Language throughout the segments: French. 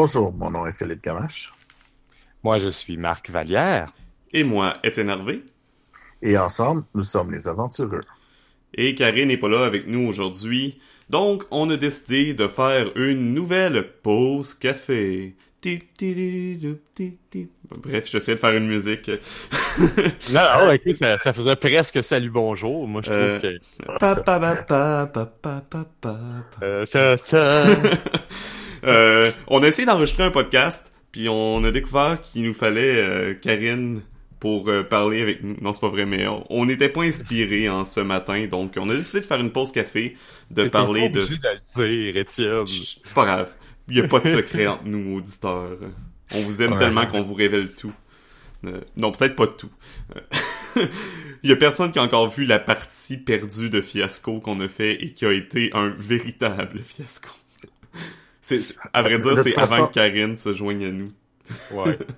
Bonjour, mon nom est Philippe Gamache. Moi, je suis Marc Vallière. Et moi, Étienne Hervé. Et ensemble, nous sommes les aventureux. Et Karine n'est pas là avec nous aujourd'hui. Donc, on a décidé de faire une nouvelle pause café. Bref, j'essaie de faire une musique. non, non, écoute, ça, ça, faisait presque salut bonjour. Moi, je trouve euh... que. Euh, on a essayé d'enregistrer un podcast, puis on a découvert qu'il nous fallait euh, Karine pour euh, parler avec nous. Non, c'est pas vrai, mais on n'était pas inspiré en ce matin, donc on a décidé de faire une pause café, de parler pas de. de le dire, Étienne. Chut, pas grave. Il y a pas de secret entre nous, auditeurs. On vous aime Ouais. tellement qu'on vous révèle tout. Euh, non, peut-être pas tout. Il y a personne qui a encore vu la partie perdue de Fiasco qu'on a fait et qui a été un véritable fiasco. C'est, c'est- à vrai dire, c'est avant que Karine se joigne à nous. Ouais.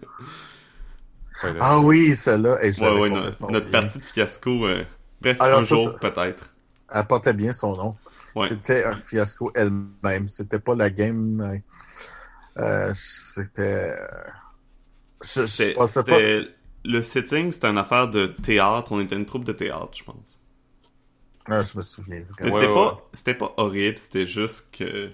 Ouais, là. Ah oui, celle-là. hey, je Ouais, ouais, no- complètement notre oublié. partie de fiasco. euh, bref, Alors, un ça, jour, ça- peut-être. Elle portait bien son nom. Ouais. C'était un fiasco elle-même. C'était pas la game. euh, c'était. Je, je pensais pas. le setting, c'était une affaire de théâtre. On était une troupe de théâtre, je pense. Ah, je me souviens Mais vraiment. Ouais, c'était ouais, pas, c'était pas horrible, c'était juste que.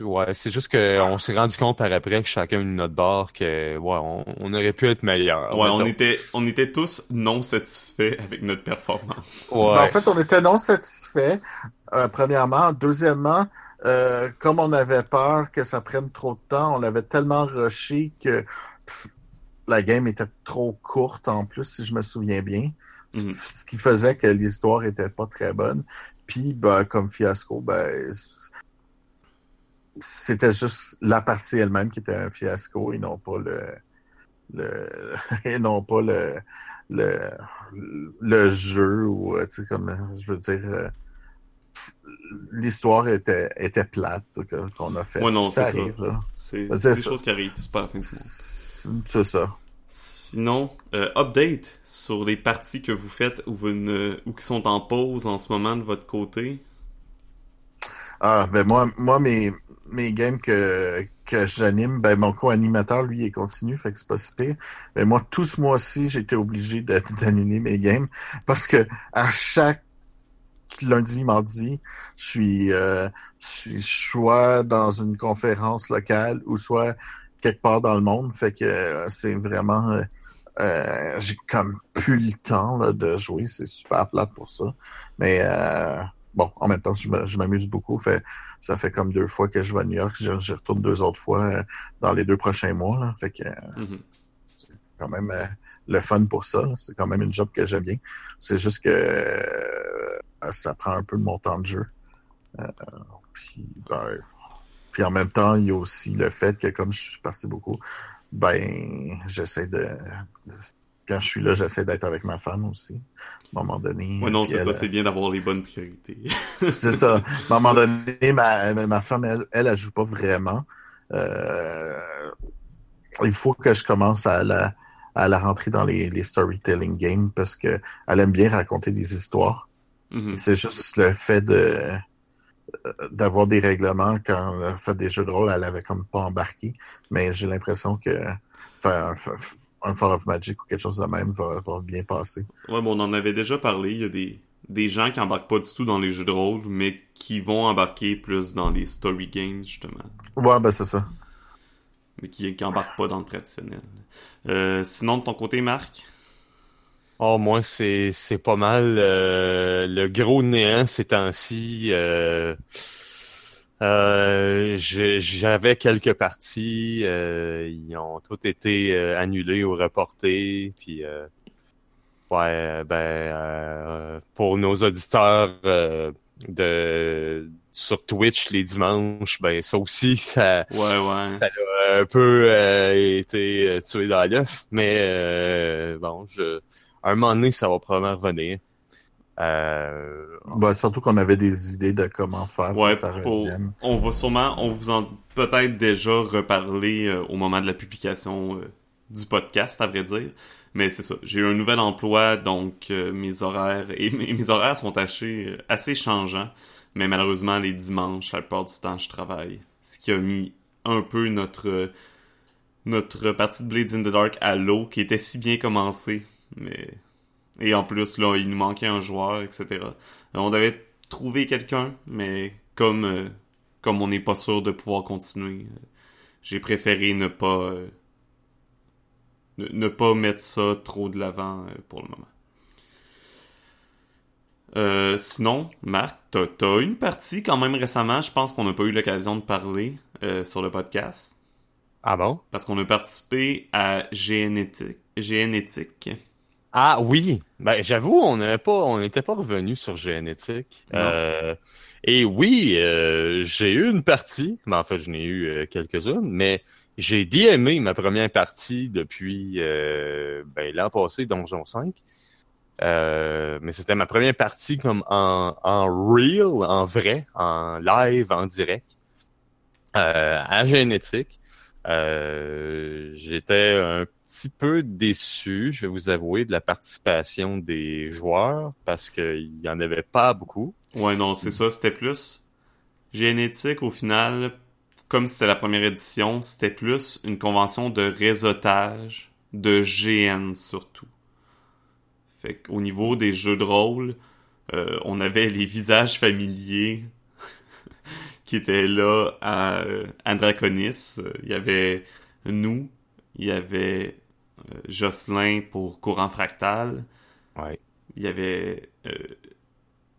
Ouais, c'est juste qu'on s'est rendu compte par après que chacun de notre bord que ouais, on, on aurait pu être meilleur. Ouais, on était, on était tous non satisfaits avec notre performance. Ouais. Ben, en fait, on était non satisfaits, euh, premièrement. Deuxièmement, euh, comme on avait peur que ça prenne trop de temps, on l'avait tellement rushé que pff, la game était trop courte en plus, si je me souviens bien. Ce qui faisait que l'histoire était pas très bonne. Puis, ben, comme fiasco, ben, c'était juste la partie elle-même qui était un fiasco et non pas le, le et non pas le, le, le jeu ou, euh, tu sais, comme, je veux dire, euh, l'histoire était, était plate qu'on a fait. Ouais, non, ça c'est ça. C'est, des choses qui arrivent, c'est pas la fin. C'est ça. Sinon, euh, update sur les parties que vous faites ou, vous ne, ou qui sont en pause en ce moment de votre côté. Ah, ben moi, moi mes, mes games que, que j'anime, ben mon co-animateur, lui, il continue, fait que c'est pas si pire. Mais moi, tout ce mois-ci, été obligé d'annuler mes games parce que à chaque lundi, mardi, je suis, euh, je suis soit dans une conférence locale ou soit quelque part dans le monde. Fait que euh, c'est vraiment... euh, euh, j'ai comme plus le temps là, de jouer. C'est super plate pour ça. Mais euh, bon, en même temps, je m'amuse beaucoup. Fait, ça fait comme deux fois que je vais à New York. Je, je retourne deux autres fois euh, dans les deux prochains mois. Là. Fait que euh, Mhm. c'est quand même euh, le fun pour ça. C'est quand même une job que j'aime bien. C'est juste que euh, ça prend un peu de mon temps de jeu. Euh, puis, ben, puis en même temps, il y a aussi le fait que comme je suis parti beaucoup, ben j'essaie de quand je suis là, j'essaie d'être avec ma femme aussi. À un moment donné. Ouais, non, c'est ça, c'est bien d'avoir les bonnes priorités. c'est ça. À un moment donné, ma, ma- femme, elle, elle, elle joue pas vraiment. Euh, il faut que je commence à la, à la rentrer dans les, les storytelling games parce que elle aime bien raconter des histoires. Mhm. C'est juste le fait de d'avoir des règlements quand elle fait des jeux de rôle, elle avait comme pas embarqué. Mais j'ai l'impression que faire Fall of Magic ou quelque chose de même va, va bien passer. Ouais, bon, on en avait déjà parlé. Il y a des, des gens qui embarquent pas du tout dans les jeux de rôle, mais qui vont embarquer plus dans les story games, justement. Ouais, ben c'est ça. Mais qui, qui embarquent pas dans le traditionnel. Euh, sinon, de ton côté, Marc? Oh, moi, c'est, c'est pas mal euh, le gros néant ces temps-ci. Euh, euh, j'avais quelques parties, euh, ils ont toutes été euh, annulées ou reportées. Puis, euh, ouais, ben, euh, pour nos auditeurs euh, de sur Twitch les dimanches, ben ça aussi, ça, Ouais, ouais. un peu euh, été tué dans l'œuf, mais euh, bon, je, à un moment donné, ça va probablement revenir. Euh, Ben, surtout qu'on avait des idées de comment faire pour que ça pour- revienne. on va sûrement, on vous en peut-être déjà reparler euh, au moment de la publication euh, du podcast, à vrai dire. Mais c'est ça, j'ai eu un nouvel emploi, donc euh, mes horaires et mes, mes horaires sont assez, assez changeants. Mais malheureusement, les dimanches, la plupart du temps, je travaille ce qui a mis un peu notre notre partie de Blades in the Dark à l'eau, qui était si bien commencée, mais et en plus là, il nous manquait un joueur, etc. On devait trouver quelqu'un, mais comme euh, comme on n'est pas sûr de pouvoir continuer, euh, j'ai préféré ne pas euh, ne, pas mettre ça trop de l'avant pour le moment. sinon, Marc, t'as as une partie quand même récemment, je pense qu'on n'a pas eu l'occasion de parler sur le podcast. Ah bon? Parce qu'on a participé à Génétique. Génétique. Ah oui, ben j'avoue, on n'avait pas, on n'était pas revenu sur Génétique. Euh, et oui, euh, j'ai eu une partie, mais en fait, je n'ai eu euh, quelques-unes, mais j'ai DMé ma première partie depuis ben, l'an passé, Donjon 5. mais c'était ma première partie comme en, en real, en vrai, en live, en direct, à Génétique. Euh, j'étais un petit peu déçu, je vais vous avouer, de la participation des joueurs parce qu'il y en avait pas beaucoup. Ouais, non, c'est ça, c'était plus génétique au final, comme c'était la première édition, c'était plus une convention de réseautage de GN surtout. Fait qu'au niveau des jeux de rôle, euh, on avait les visages familiers qui était là à Andraconis. Il y avait nous, il y avait euh, Jocelyn pour Courant Fractal. Ouais. Il y avait euh,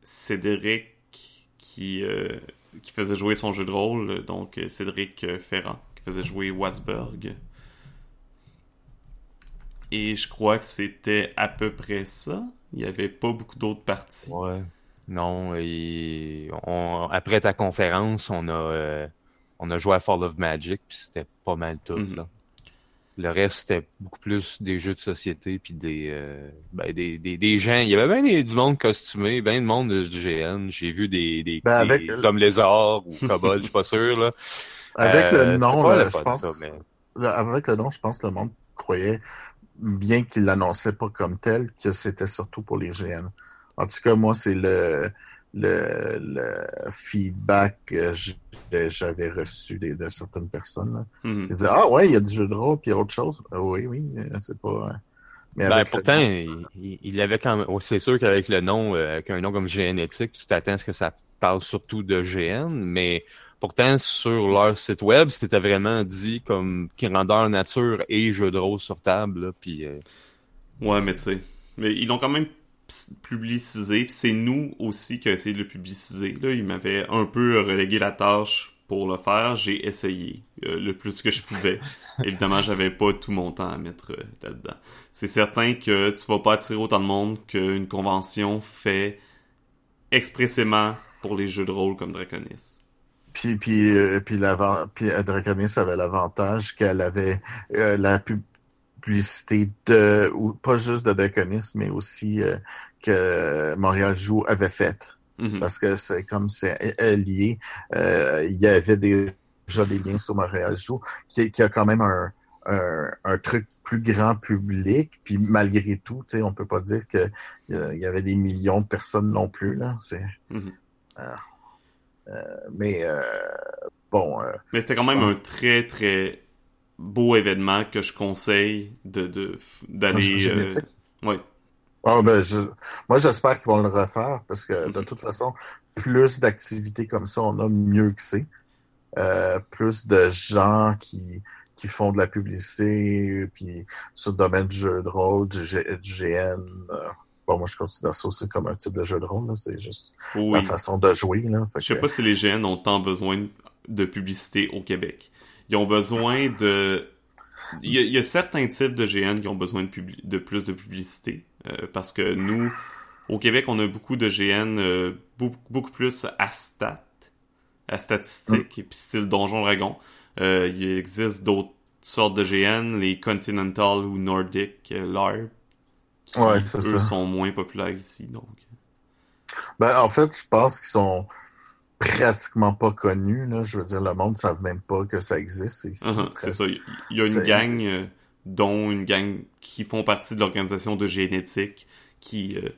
Cédric qui, euh, qui faisait jouer son jeu de rôle, donc Cédric Ferrand, qui faisait jouer Watsburg. Et je crois que c'était à peu près ça. Il n'y avait pas beaucoup d'autres parties. Ouais. Non, et après ta conférence, on a euh, on a joué à Fall of Magic, puis c'était pas mal tout. Mhm. là. Le reste, c'était beaucoup plus des jeux de société, puis des, euh, ben, des, des, des, gens. Il y avait bien des, du monde costumé, bien de monde de GN. J'ai vu des, des, ben, hommes lézards ou kobolds, je suis pas sûr. Là. Avec le euh, nom, là, je pense... Avec le nom, je pense que le monde croyait, bien qu'il l'annonçait pas comme tel, que c'était surtout pour les GN. En tout cas, moi, c'est le, le, le, feedback que j'avais reçu de, de, certaines personnes. Là. Mm Ils disaient Ah ouais, il y a du jeu de rôle puis autre chose. Ah oui, oui, c'est pas. Mais ben, pourtant, il, il, avait quand même. Oh, c'est sûr qu'avec le nom, euh, avec un nom comme Génétique, tu t'attends à ce que ça parle surtout de GN, mais pourtant, sur leur site web, c'était vraiment dit comme grandeur nature et jeu de rôle sur table. puis, euh, Ouais, mais tu sais. Mais ils l'ont quand même publicisé. C'est nous aussi qui avons essayé de le publiciser. Là, il m'avait un peu relégué la tâche pour le faire. J'ai essayé euh, le plus que je pouvais. Évidemment, j'avais pas tout mon temps à mettre euh, là-dedans. C'est certain que tu vas pas attirer autant de monde qu'une convention fait expressément pour les jeux de rôle comme Draconis. Puis, puis, euh, puis, puis Draconis avait l'avantage qu'elle avait la pub publicité de, ou pas juste de Draconis, mais aussi euh, que Montréal Joue avait faite. Mm-hmm. Parce que c'est comme c'est lié. Euh, il y avait déjà des liens sur Montréal Joue qui, qui a quand même un, un, truc plus grand public. Puis malgré tout, on peut pas dire que il y avait des millions de personnes non plus. Là. C'est, mm-hmm. euh, mais bon. mais c'était quand même un très très beau événement que je conseille de d'aller. Euh... Oh, ben, moi, j'espère qu'ils vont le refaire parce que de toute façon, plus d'activités comme ça, on a mieux que c'est. Euh, plus de gens qui, qui font de la publicité, puis sur le domaine du jeu de rôle, du, GN. Euh, bon, moi, je considère ça aussi comme un type de jeu de rôle. C'est juste la façon de jouer. Là. je sais pas si les GN ont tant besoin de publicité au Québec ils ont besoin de... Il y, a, certains types de GN qui ont besoin de, de plus de publicité. Euh, parce que nous, au Québec, on a beaucoup de GN, euh, beaucoup, plus à stat, à statistique, mm. et puis style Donjon Dragon. Euh, il existe d'autres sortes de GN, les Continental ou Nordic LARP, qui ouais, eux, sont moins populaires ici. Donc. Ben, en fait, je pense qu'ils sont pratiquement pas connu. Là. Je veux dire, le monde ne savent même pas que ça existe. Uh-huh, c'est ça. Il y a une gang, euh, dont une gang qui font partie de l'organisation de génétique, qui, euh,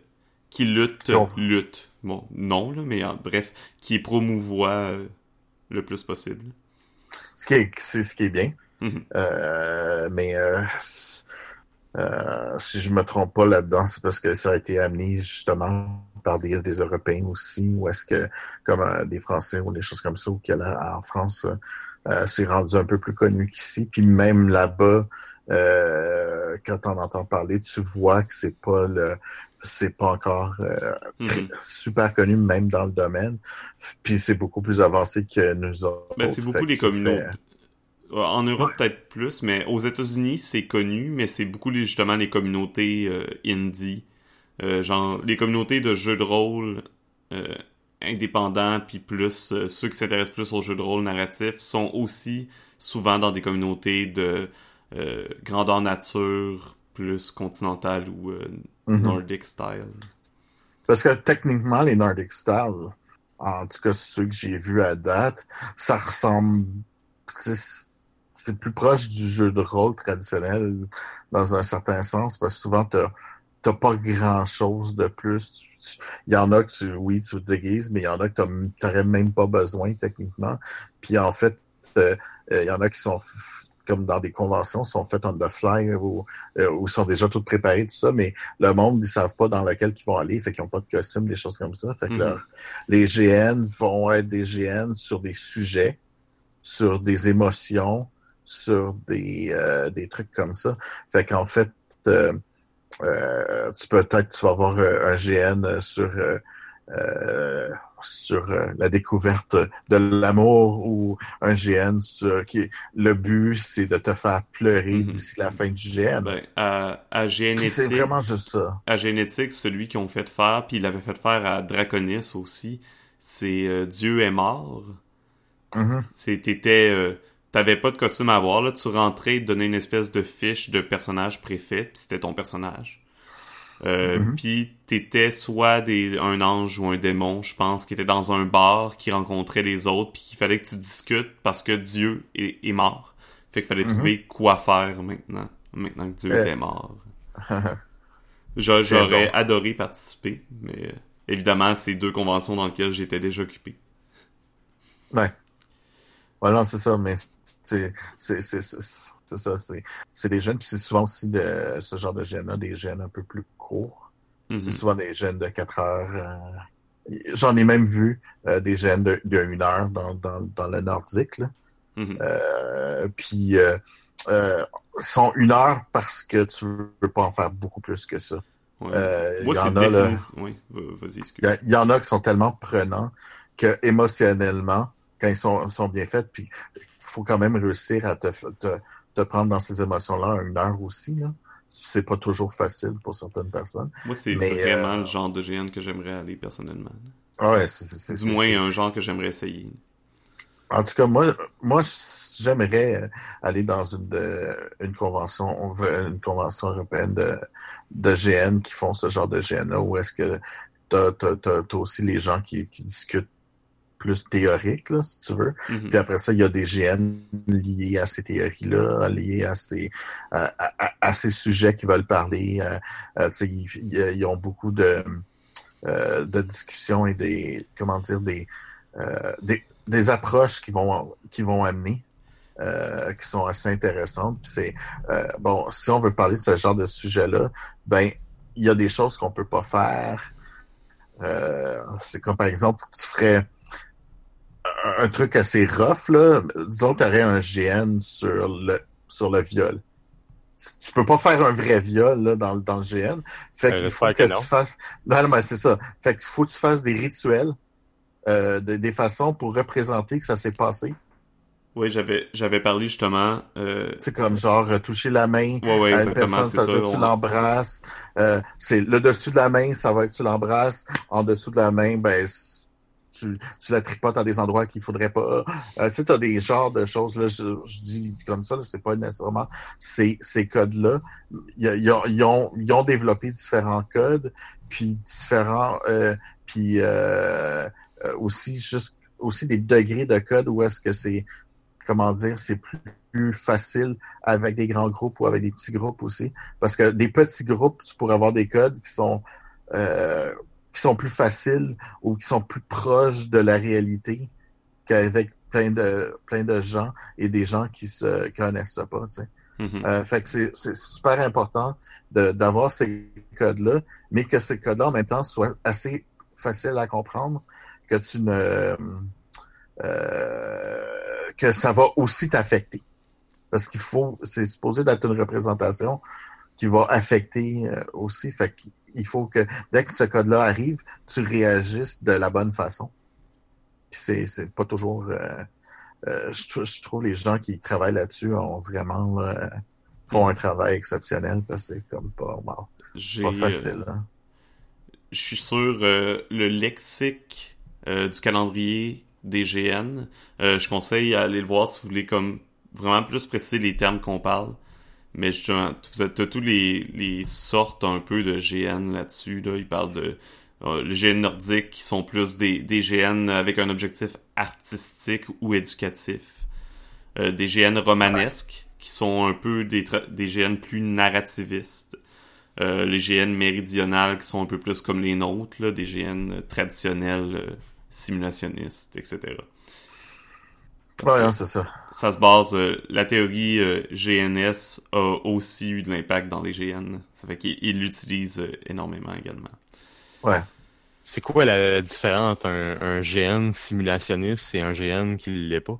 qui lutte, lutte. Bon, non, là, mais bref, qui promouvoit euh, le plus possible. ce qui est, c'est ce qui est bien. Mhm. Euh, mais si je me trompe pas là-dedans, c'est parce que ça a été amené justement par des, des Européens aussi, ou est-ce que comme euh, des Français ou des choses comme ça, ou que là, en France, euh, euh, c'est rendu un peu plus connu qu'ici. Puis même là-bas, euh, quand on entend parler, tu vois que c'est pas le c'est pas encore euh, très- Mhm. super connu même dans le domaine. Puis c'est beaucoup plus avancé que nous autres. Ben, c'est beaucoup les communautés. fait- En Europe, Ouais. peut-être plus, mais aux États-Unis, c'est connu, mais c'est beaucoup justement les communautés euh, indie. Euh, genre, les communautés de jeux de rôle euh, indépendants, puis plus euh, ceux qui s'intéressent plus aux jeux de rôle narratifs, sont aussi souvent dans des communautés de grandeur nature, plus continentale ou Mhm. nordic style. Parce que techniquement, les Nordic Style, en tout cas ceux que j'ai vus à date, ça ressemble. c'est- C'est plus proche du jeu de rôle traditionnel dans un certain sens, parce que souvent, t'as t'as pas grand chose de plus. Il y en a que tu, oui, tu te déguises, mais il y en a que t'aurais même pas besoin techniquement. Puis en fait, euh, euh, il y en a qui sont comme dans des conventions, sont faites on the fly ou, euh, ou sont déjà toutes préparées, tout ça, mais le monde, ils savent pas dans lequel ils vont aller, fait qu'ils ont pas de costume, des choses comme ça. Fait que Mhm. leur- les GN vont être des GN sur des sujets, sur des émotions, sur des, euh, des trucs comme ça. Fait qu'en fait, euh, tu peux peut-être tu vas avoir euh, un GN sur euh, sur euh, la découverte de l'amour ou un GN sur qui le but c'est de te faire pleurer Mhm. d'ici la fin du GN. Ben, à, à Puis c'est génétique, vraiment juste ça. à génétique, celui qu'ils ont fait faire, puis il l'avait fait faire à Draconis aussi, c'est euh, Dieu est mort. C'est t'étais euh, t'avais pas de costume à avoir là, tu rentrais, te donnais une espèce de fiche de personnage préfet, puis c'était ton personnage. Euh, Mhm. Puis t'étais soit des, un ange ou un démon, je pense, qui était dans un bar, qui rencontrait les autres, puis qu'il fallait que tu discutes parce que Dieu est, est mort. Fait qu'il fallait Mhm. trouver quoi faire maintenant, maintenant que Dieu Euh. était mort. J'aurais bon. adoré participer, mais évidemment, c'est deux conventions dans lesquelles j'étais déjà occupé. Ouais. Ouais, non, c'est ça, mais c'est ça, c'est des gènes, puis c'est souvent aussi de ce genre de gènes-là, des gènes un peu plus courts. Mhm. C'est souvent des gènes de 4 heures. euh, J'en ai même vu euh, des gènes de, de 1 heure dans, dans, dans le nordique. Là. Euh, puis sont une heure parce que tu veux pas en faire beaucoup plus que ça. Ouais. Euh, Moi, c'est là. Oui. Il y, y en a qui sont tellement prenants que émotionnellement, quand ils sont, sont bien faits, puis il faut quand même réussir à te, te, te prendre dans ces émotions-là une heure aussi. Là. C'est pas toujours facile pour certaines personnes. Moi, c'est vraiment euh, le genre de GN que j'aimerais aller personnellement. Ah Ouais, c'est, Du moins, un genre que j'aimerais essayer. En tout cas, moi, moi, j'aimerais aller dans une, de- une convention, on veut- une convention européenne de, de GN qui font ce genre de GN-là, où est-ce que t'as, t'as, t'as, t'as aussi les gens qui, qui discutent plus théorique, là, si tu veux. Mhm. Puis après ça, il y a des GN liés à ces théories-là, liés à ces, à, à- à ces sujets qu'ils veulent parler. euh, euh, ils, ils- ils ont beaucoup de, euh, de discussions et des, comment dire, des, euh, des, des approches qui vont, qui vont amener. euh, qui sont assez intéressantes. C'est euh, bon, si on veut parler de ce genre de sujet-là, ben il y a des choses qu'on peut pas faire. Euh, c'est comme par exemple, tu ferais un, truc assez rough, là. Disons que tu aurais un GN sur le sur le viol. Tu peux pas faire un vrai viol là, dans, dans le GN. Fait qu'il faut que, tu fasses. Non, non, mais c'est ça. Fait qu'il faut que tu fasses des rituels, euh, de- des façons pour représenter que ça s'est passé. Oui, j'avais j'avais parlé justement. Euh... C'est comme genre euh, toucher la main Ouais, ouais, à une personne, c'est ça ça. veut dire que tu l'embrasses. Euh, c'est le dessus de la main, ça va être que tu l'embrasses. En dessous de la main, ben tu, tu la tripotes à des endroits qu'il faudrait pas. Euh, tu sais, t'as des genres de choses là. Je, je dis comme ça, c'est pas nécessairement ces, ces codes-là. Ils, ils ont, ils, ont, ils ont développé différents codes, puis différents, euh, puis euh, euh, aussi juste aussi des degrés de code où est-ce que c'est comment dire, c'est plus, plus facile avec des grands groupes ou avec des petits groupes aussi. Parce que des petits groupes, tu pourrais avoir des codes qui sont euh, qui sont plus faciles ou qui sont plus proches de la réalité qu'avec plein de plein de gens et des gens qui se connaissent pas, tu sais. Mhm. Euh, fait que c'est super important de- d'avoir ces codes-là, mais que ces codes-là en même temps soient assez faciles à comprendre, que tu ne euh, que ça va aussi t'affecter. Parce qu'il faut, c'est supposé d'être une représentation qui va affecter euh, aussi. Fait qu'il faut que dès que ce code-là arrive, tu réagisses de la bonne façon. Puis c'est, c'est pas toujours. euh, euh, je, je trouve les gens qui travaillent là-dessus ont vraiment euh, font un travail exceptionnel parce que c'est comme pas, wow, J'ai, pas facile. hein. je suis sur le lexique du calendrier des GN. Je conseille à aller le voir si vous voulez comme vraiment plus préciser les termes qu'on parle. Mais justement, êtes t'as tous les, sortes un peu de GN là-dessus. Là. Ils parlent de euh, GN nordique qui sont plus des, GN avec un objectif artistique ou éducatif. Euh, des GN romanesques qui sont un peu des GN plus narrativistes. Euh, les GN méridionales qui sont un peu plus comme les nôtres, là, des GN traditionnels, euh, simulationnistes, etc. Ouais, non, c'est ça. ça se base, euh, la théorie euh, GNS a aussi eu de l'impact dans les GN. Ça fait qu'il il l'utilise euh, énormément également. Ouais. C'est quoi la différence entre un, un GN simulationniste et un GN qui l'est pas?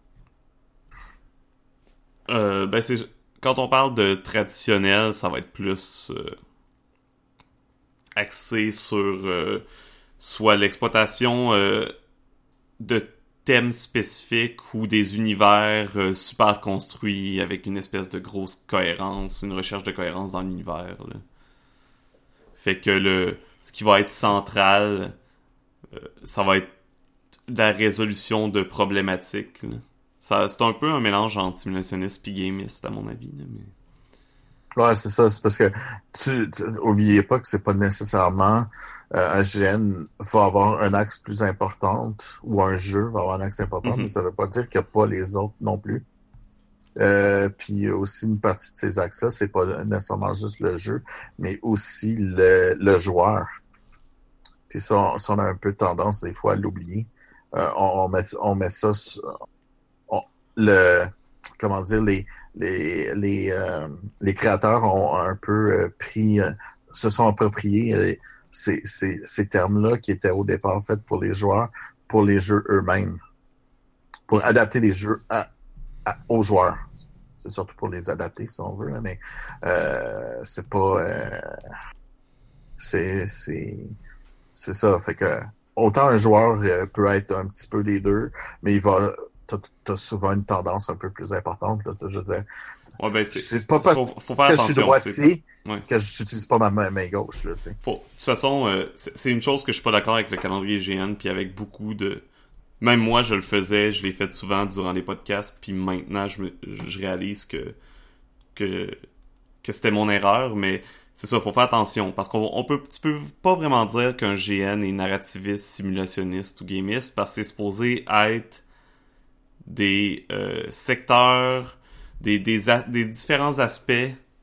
Euh, ben c'est quand on parle de traditionnel, ça va être plus euh, axé sur euh, soit l'exploitation euh, de thèmes spécifiques ou des univers euh, super construits avec une espèce de grosse cohérence, une recherche de cohérence dans l'univers. Fait que le ce qui va être central, euh, ça va être la résolution de problématiques. c'est un peu un mélange entre simulationniste et gamiste, à mon avis. Ouais, c'est ça. C'est parce que oubliez pas que c'est pas nécessairement euh, un GN va avoir un axe plus important ou un jeu va avoir un axe important, Mhm. mais ça veut pas dire qu'il n'y a pas les autres non plus. Euh, puis aussi une partie de ces axes-là, c'est pas nécessairement juste le jeu, mais aussi le, le joueur. Puis ça, ça, on a un peu tendance des fois à l'oublier. Euh, on, on met, on met ça, sur- on- le, comment dire, les, les, les, euh, les créateurs ont un peu euh, pris, euh, se sont appropriés euh, ces, ces, ces termes-là qui étaient au départ faits pour les joueurs, pour les jeux eux-mêmes, pour adapter les jeux à, à- aux joueurs. C'est surtout pour les adapter, si on veut, mais euh, c'est pas... euh, c'est ça. Fait que autant un joueur euh, peut être un petit peu les deux, mais il va t'as souvent une tendance un peu plus importante. Là, je veux dire, Ouais, ben, c'est, pas parce faut, faire je suis attention. droitier Ouais. que je n'utilise pas ma main, gauche. Là, tu sais. Faut- De toute façon, euh, c'est c'est une chose que je suis pas d'accord avec le calendrier GN, puis avec beaucoup de... Même moi, je le faisais, je l'ai fait souvent durant les podcasts, puis maintenant, je, me, je réalise que que, que c'était mon erreur, mais c'est ça, faut faire attention, parce qu'on on peut, tu peux pas vraiment dire qu'un GN est narrativiste, simulationniste ou gamiste, parce que c'est supposé être des euh, secteurs, des, des, a- des différents aspects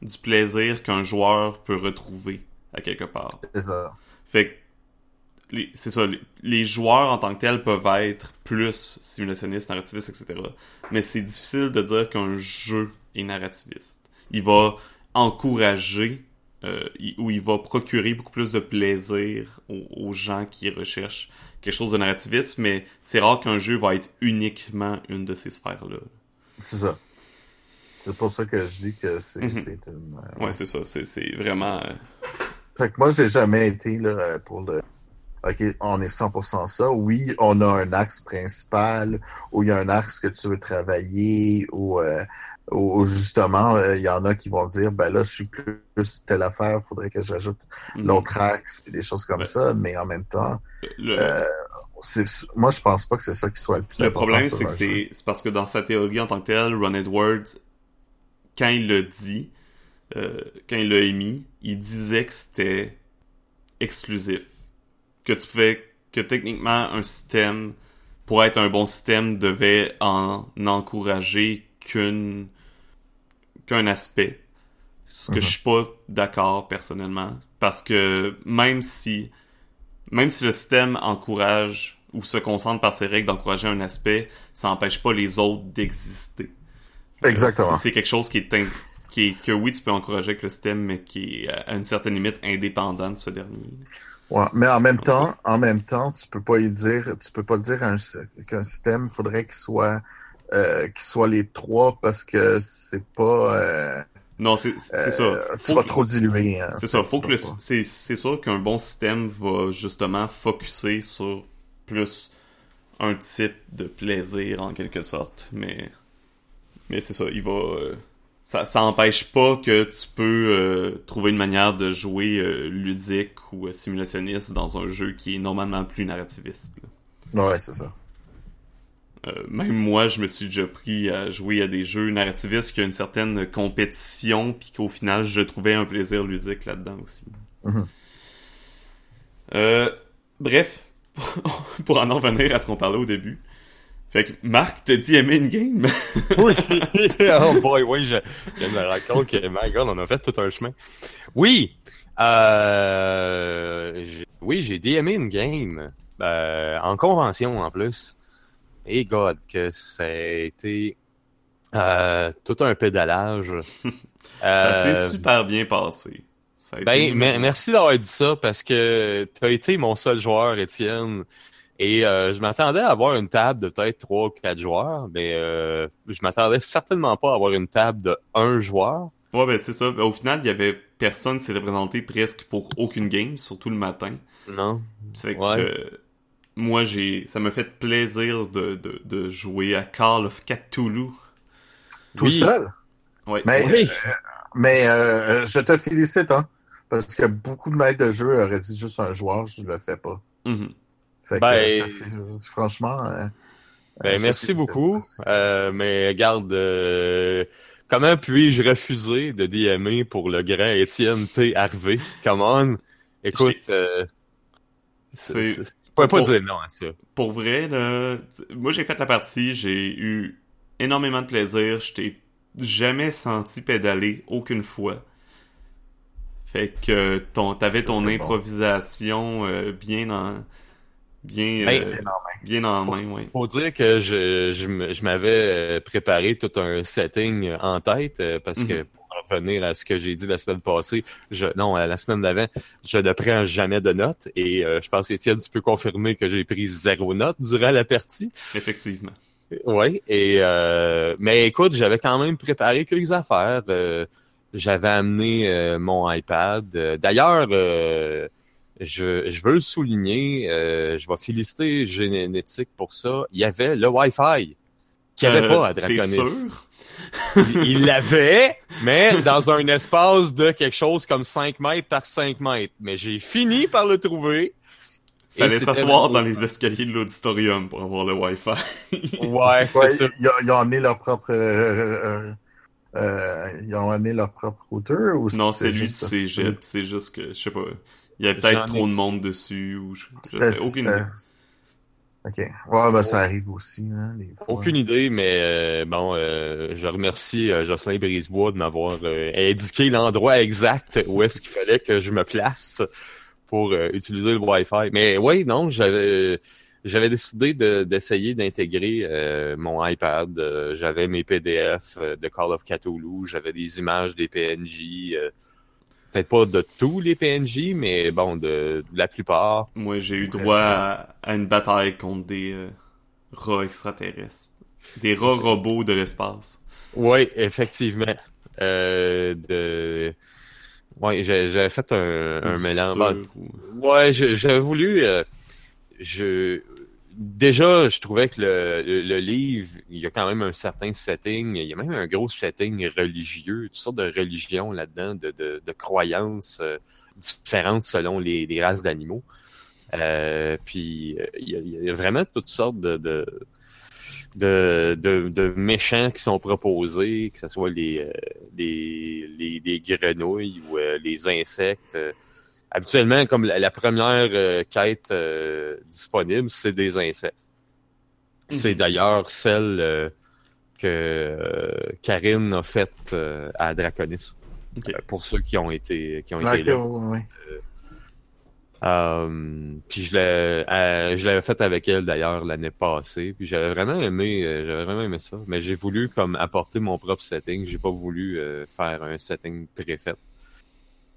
du plaisir qu'un joueur peut retrouver à quelque part. C'est ça. Fait que les- c'est ça, les, les joueurs en tant que tels peuvent être plus simulationnistes, narrativistes, etc. Mais c'est difficile de dire qu'un jeu est narrativiste. Il va encourager euh, il- ou il va procurer beaucoup plus de plaisir aux, aux gens qui recherchent quelque chose de narrativiste, mais c'est rare qu'un jeu va être uniquement une de ces sphères-là. C'est ça. C'est pour ça que je dis que c'est Mhm. c'est une. euh, Ouais, c'est ça, c'est c'est vraiment... euh, Fait que moi, j'ai jamais été là, pour le. OK, on est 100% ça. Oui, on a un axe principal où il y a un axe que tu veux travailler ou, euh, ou justement, euh, il y en a qui vont dire, ben là, je suis plus, plus telle affaire, faudrait que j'ajoute l'autre axe puis des choses comme ça. Mais en même temps, le, euh, moi, je pense pas que c'est ça qui soit le plus Le important. problème, sur c'est que c'est parce que dans sa théorie en tant que telle, Ron Edwards, quand il le dit, euh, quand il l'a émis, il disait que c'était exclusif. Que tu pouvais, que techniquement, un système, pour être un bon système, devait en encourager qu'une, qu'un aspect. Ce que Mhm. je suis pas d'accord, personnellement. Parce que même si, même si le système encourage ou se concentre par ses règles d'encourager un aspect, ça n'empêche pas les autres d'exister. Euh, Exactement. c'est quelque chose qui est, in- qui est que oui, tu peux encourager avec le système, mais qui est à une certaine limite indépendant de ce dernier. Ouais, mais en même temps, en même temps, tu peux pas y dire, tu peux pas dire un- qu'un système faudrait qu'il soit, euh, qu'il soit les trois parce que c'est pas, euh, Non, c'est c'est ça. euh, tu Faut vas que- trop diluer. hein. C'est ça, faut que le, pas. c'est, c'est sûr qu'un bon système va justement focuser sur plus un type de plaisir en quelque sorte, mais mais c'est ça, il va euh, ça, ça empêche pas que tu peux euh, trouver une manière de jouer euh, ludique ou simulationniste dans un jeu qui est normalement plus narrativiste. là. Ouais, c'est ça. Même moi, je me suis déjà pris à jouer à des jeux narrativistes qui ont une certaine compétition, puis qu'au final, je trouvais un plaisir ludique là-dedans aussi. Mhm. Euh, bref, pour en en venir à ce qu'on parlait au début. Fait que Marc t'a dit aimer une game? Oui! oh boy, oui, je, je me rends compte que, my god, on a fait tout un chemin. Oui! Euh, j'ai- oui, j'ai DMé une game. euh, en convention, en plus. Et god, que ça a été euh, tout un pédalage. Ça Euh, s'est super bien passé. Ça a été Ben, merci d'avoir dit ça parce que t'as été mon seul joueur, Étienne. Et euh, je m'attendais à avoir une table de peut-être trois ou quatre joueurs, mais euh, je m'attendais certainement pas à avoir une table de un joueur. Ouais, ben c'est ça. Au final, il y avait personne qui s'était présenté presque pour aucune game, surtout le matin. Non. Ça fait que Ouais. euh, moi j'ai ça m'a fait plaisir de, de, de jouer à Call of Cthulhu. Tout Oui. seul? Ouais. Mais, Oui. mais euh, je te félicite, hein, parce que beaucoup de maîtres de jeu auraient dit juste un joueur, je le fais pas. Mhm. Fait que, Ben- franchement. euh, Ben, merci beaucoup. Euh, mais garde, euh, comment puis-je refuser de DMer pour le grand Étienne T. Harvey? Come on. Écoute, euh, c'est- je pourrais pas pour- dire non à ça. Pour vrai, là, moi j'ai fait la partie, j'ai eu énormément de plaisir, je t'ai jamais senti pédaler aucune fois. Fait que ton t'avais Ça, ton bon. improvisation euh, bien en bien Ben, euh, bien en main, ouais. Faut dire que je, je, je m'avais euh, préparé tout un setting en tête euh, parce que Mhm. pour revenir à ce que j'ai dit la semaine passée, je non euh, la semaine d'avant, je ne prends jamais de notes et euh, je pense Étienne tu peux confirmer que j'ai pris zéro note durant la partie. Effectivement. Oui, et euh, mais écoute, j'avais quand même préparé quelques affaires. euh, j'avais amené euh, mon iPad. Euh, D'ailleurs, euh, je, je veux le souligner, euh, je vais féliciter Génétique pour ça. Il y avait le Wi-Fi qu'il n'y avait Euh, pas à T'es Draconis. sûr? Il- l'avait, mais dans un espace de quelque chose comme 5 mètres par 5 mètres. Mais j'ai fini par le trouver. Fallait s'asseoir dans les escaliers de l'auditorium pour avoir le Wi-Fi. Ouais, c'est Ouais, ça. Ils, ont- ils ont amené leur propre. euh, euh, euh, ils ont amené leur propre routeur ou non, c'est lui du juste- cégep. C'est juste que, je sais pas, il y avait peut-être ai- trop de monde dessus ou je, je C'est- sais, aucune c'est- idée. Ok. Ouais, ben ça arrive aussi, hein, fois. Aucune idée, mais euh, bon, euh, je remercie euh, Jocelyn Brisebois de m'avoir euh, indiqué l'endroit exact où est-ce qu'il fallait que je me place pour euh, utiliser le Wi-Fi. Mais oui, non, j'avais j'avais décidé de- d'essayer d'intégrer euh, mon iPad. Euh, j'avais mes PDF euh, de Call of Cthulhu, j'avais des images des PNJ. Peut-être pas de tous les PNJ, mais bon, de, de la plupart. Moi, j'ai eu droit à, à une bataille contre des euh, rats extraterrestres. Des rats robots de l'espace. Oui, effectivement. Euh, de... Ouais, j'ai- j'avais fait un, mélange. ou- Ouais, je- j'avais voulu. euh, je déjà, je trouvais que le, le, le livre, il y a quand même un certain setting. Il y a même un gros setting religieux, toutes sortes de religions là-dedans, de, de, de croyances euh, différentes selon les, les races d'animaux. Euh, puis euh, il y, a, il y a vraiment toutes sortes de, de de, de, de méchants qui sont proposés, que ce soit les, euh, les, les, les grenouilles ou euh, les insectes. Habituellement, comme la, la première euh, quête euh, disponible, c'est des insectes. C'est Mhm. d'ailleurs celle euh, que Karine a faite à Draconis. Pour ceux qui ont été qui ont été là. ouais, puis je l'ai, je l'avais fait avec elle d'ailleurs l'année passée. Puis j'avais vraiment aimé, j'avais vraiment aimé ça. Mais j'ai voulu comme apporter mon propre setting. J'ai pas voulu faire un setting préfet.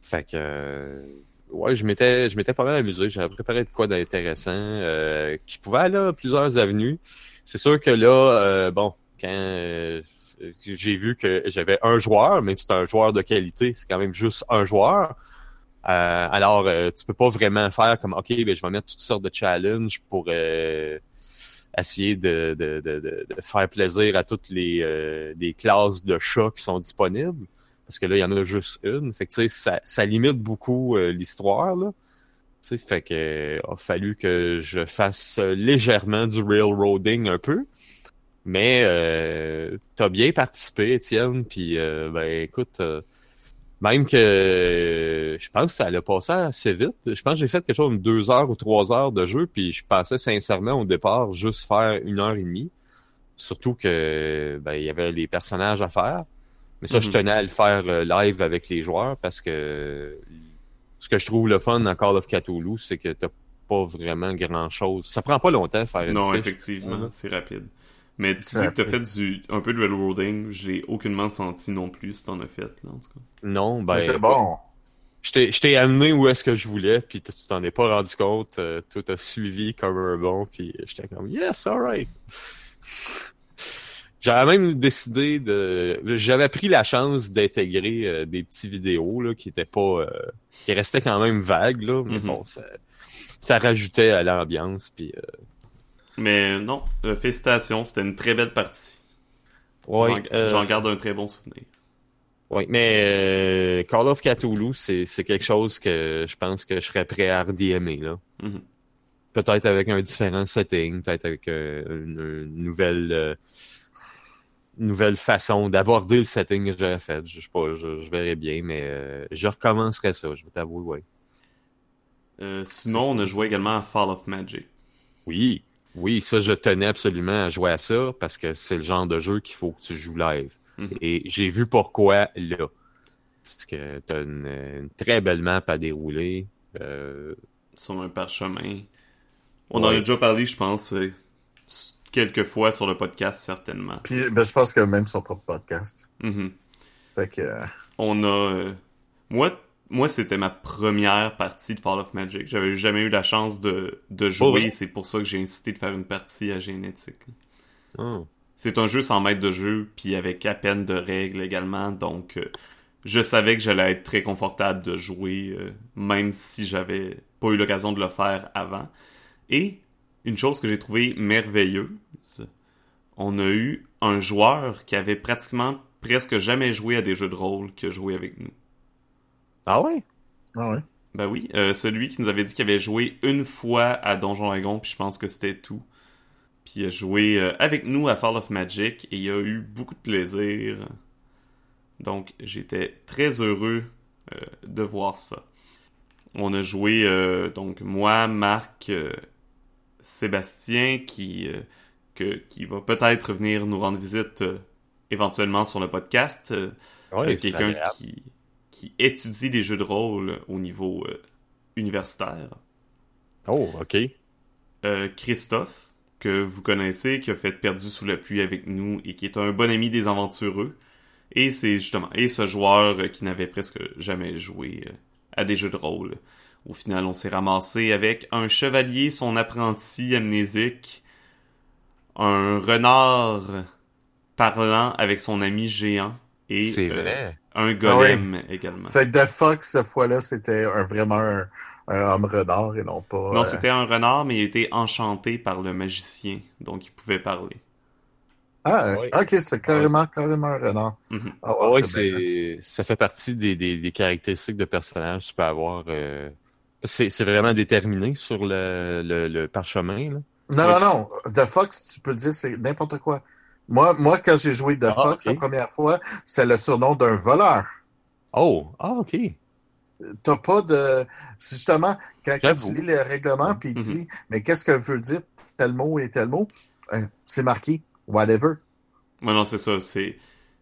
Fait que ouais, je m'étais, je m'étais pas mal amusé. J'avais préparé de quoi d'intéressant euh, qui pouvait aller à plusieurs avenues. C'est sûr que là, euh, bon, quand euh, j'ai vu que j'avais un joueur, même si c'est un joueur de qualité, c'est quand même juste un joueur. Euh, alors, euh, tu peux pas vraiment faire comme OK, ben, je vais mettre toutes sortes de challenges pour euh, essayer de, de, de, de, faire plaisir à toutes les, les classes de chats qui sont disponibles. Parce que là, il y en a juste une. Fait que ça, limite beaucoup euh, l'histoire. Là. Fait que euh, a fallu que je fasse euh, légèrement du railroading un peu. Mais euh, t'as bien participé, Étienne, puis euh, ben écoute, même que je pense que ça allait passer assez vite. Je pense que j'ai fait quelque chose comme deux heures ou trois heures de jeu, puis je pensais sincèrement au départ juste faire une heure et demie. Surtout que ben il y avait les personnages à faire. Mais ça, je Mhm. tenais à le faire euh, live avec les joueurs parce que ce que je trouve le fun dans Call of Cthulhu, c'est que t'as pas vraiment grand chose. Ça prend pas longtemps de faire une Non, fiche. effectivement, Ouais. c'est rapide. Mais tu dis que t'as fait du, un peu de railroading, j'ai aucunement senti non plus si t'en as fait, là, en tout cas. Non, ben. c'est bon. Je t'ai, je t'ai amené où est-ce que je voulais, puis tu t'en es pas rendu compte. euh, tout a suivi comme un bon, puis j'étais comme yes, alright. J'avais même décidé de, j'avais pris la chance d'intégrer euh, des petits vidéos là qui étaient pas, euh, qui restaient quand même vagues là, mais Mhm. bon, ça, ça rajoutait à l'ambiance, puis euh, Mais non, euh, félicitations, c'était une très belle partie. ouais, J'en euh, garde un très bon souvenir. Oui, mais euh, Call of Cthulhu, c'est c'est quelque chose que je pense que je serais prêt à redMer, là. Mhm. Peut-être avec un différent setting, peut-être avec une, une nouvelle euh, nouvelle façon d'aborder le setting que j'aurais fait. Je sais pas, je, je verrai bien, mais euh, je recommencerai ça, je vais t'avouer, ouais. Euh, sinon, on a joué également à Fall of Magic. Oui, oui, ça, je tenais absolument à jouer à ça parce que c'est le genre de jeu qu'il faut que tu joues live. Mhm. Et j'ai vu pourquoi là. Parce que t'as une, une très belle map à dérouler. Euh, sur un parchemin. On en a déjà parlé, je pense, quelques fois sur le podcast, certainement. Puis ben, je pense que même son propre podcast. Fait que euh, On a... euh, Moi, moi c'était ma première partie de Fall of Magic. J'avais jamais eu la chance de, de jouer, c'est pour ça que j'ai incité de faire une partie à Génétique. oh. C'est un jeu sans maître de jeu, puis avec à peine de règles également, donc euh, je savais que j'allais être très confortable de jouer, euh, même si j'avais pas eu l'occasion de le faire avant. Et une chose que j'ai trouvé merveilleuse, on a eu un joueur qui avait pratiquement presque jamais joué à des jeux de rôle que joué avec nous. Ah ouais? ah ouais. Ben oui, euh, celui qui nous avait dit qu'il avait joué une fois à Donjon Dragon, puis je pense que c'était tout. Puis il a joué euh, avec nous à Fall of Magic et il a eu beaucoup de plaisir. Donc j'étais très heureux euh, de voir ça. On a joué euh, donc moi, Marc, euh, Sébastien qui euh, que, qui va peut-être venir nous rendre visite euh, éventuellement sur le podcast. euh, quelqu'un qui, qui étudie les jeux de rôle au niveau universitaire. Oh, ok. Christophe, que vous connaissez, qui a fait Perdu sous la pluie avec nous et qui est un bon ami des aventureux. Et c'est justement, et ce joueur qui n'avait presque jamais joué à des jeux de rôle. Au final, on s'est ramassé avec un chevalier, son apprenti amnésique, un renard parlant avec son ami géant et euh, un golem également. Fait que The Fox, cette fois-là, c'était un, vraiment un, un homme renard et non pas. Non, euh, c'était un renard, mais il était enchanté par le magicien, donc il pouvait parler. Ah, Ouais. ok, c'est carrément, carrément un renard. Mhm. Ah, Ah c'est, ça fait partie des, des, des caractéristiques de personnage que tu peux avoir. euh, C'est, c'est vraiment déterminé sur le, le, le parchemin, là. Non, non, non. The Fox, tu peux dire, c'est n'importe quoi. Moi, moi, quand j'ai joué The Ah, Fox la première fois, c'est le surnom d'un voleur. Oh, ah, ok. T'as pas de. C'est justement, quand, quand tu lis le règlement, puis il Mhm. dit, mais qu'est-ce que veut dire tel mot et tel mot? Euh, c'est marqué, whatever. Ouais, non, c'est ça. C'est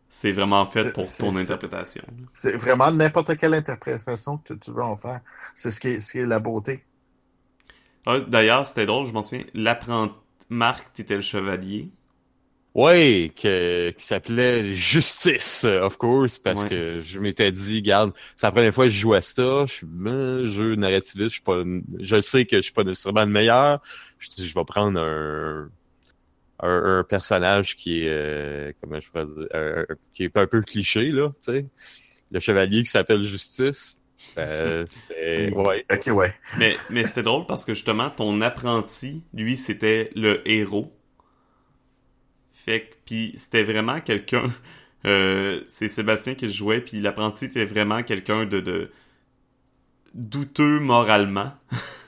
C'est vraiment fait pour ton interprétation. C'est vraiment n'importe quelle interprétation que tu veux en faire. C'est ce qui est, ce qui est la beauté. Ah, D'ailleurs, c'était drôle, je m'en souviens. L'apprenti, Marc, t'étais le chevalier. Ouais, que, qui s'appelait Justice, of course, parce Ouais. que je m'étais dit, garde, c'est la première fois que je joue à ça, je suis un jeu narrativiste, je suis pas, je sais que je suis pas nécessairement le meilleur. Je dis, je vais prendre un, un, un personnage qui est, euh, comment je pourrais dire, un- qui est un peu cliché, là, tu sais. Le chevalier qui s'appelle Justice. Euh, c'était, ouais. Ok, ouais. Mais, mais c'était drôle parce que justement, ton apprenti, lui, c'était le héros. Fait que, puis c'était vraiment quelqu'un. Euh, c'est Sébastien qui le jouait, puis l'apprenti était vraiment quelqu'un de, de douteux moralement.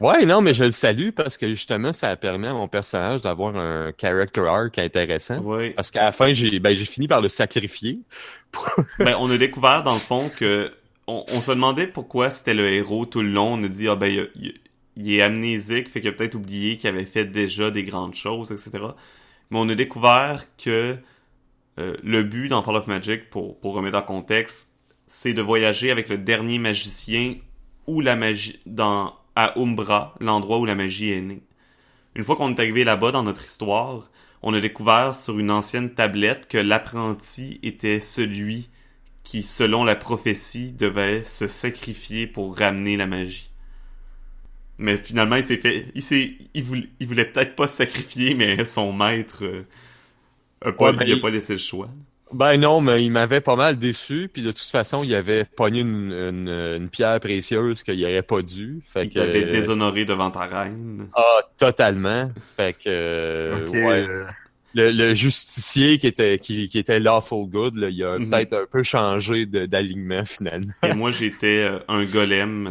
Ouais, non, mais je le salue parce que justement, ça permis à mon personnage d'avoir un character arc intéressant. Ouais. Parce qu'à la fin, j'ai ben, fini par le sacrifier. Ben, on a découvert dans le fond que on, on se demandait pourquoi c'était le héros tout le long. On a dit ah ben il, il- il est amnésique, fait qu'il a peut-être oublié qu'il avait fait déjà des grandes choses, etc. Mais on a découvert que euh, le but dans Fall of Magic, pour, pour remettre en contexte, c'est de voyager avec le dernier magicien ou la magie dans à Umbra, l'endroit où la magie est née. Une fois qu'on est arrivé là-bas dans notre histoire, on a découvert sur une ancienne tablette que l'apprenti était celui qui, selon la prophétie, devait se sacrifier pour ramener la magie. Mais finalement, il s'est fait, il s'est, il voulait, il voulait peut-être pas se sacrifier, mais son maître euh, a pas, Ouais, ben, lui a il- pas laissé le choix. Ben non, mais il m'avait pas mal déçu. Puis de toute façon, il avait pogné une, une, une pierre précieuse qu'il aurait pas dû. Fait Il que, euh, t'avait déshonoré devant ta reine. Ah, totalement. Fait que euh, ouais. euh, le, le justicier qui était qui, qui était lawful good, là, il a Mhm. peut-être un peu changé de- d'alignement finalement. Et moi, j'étais un golem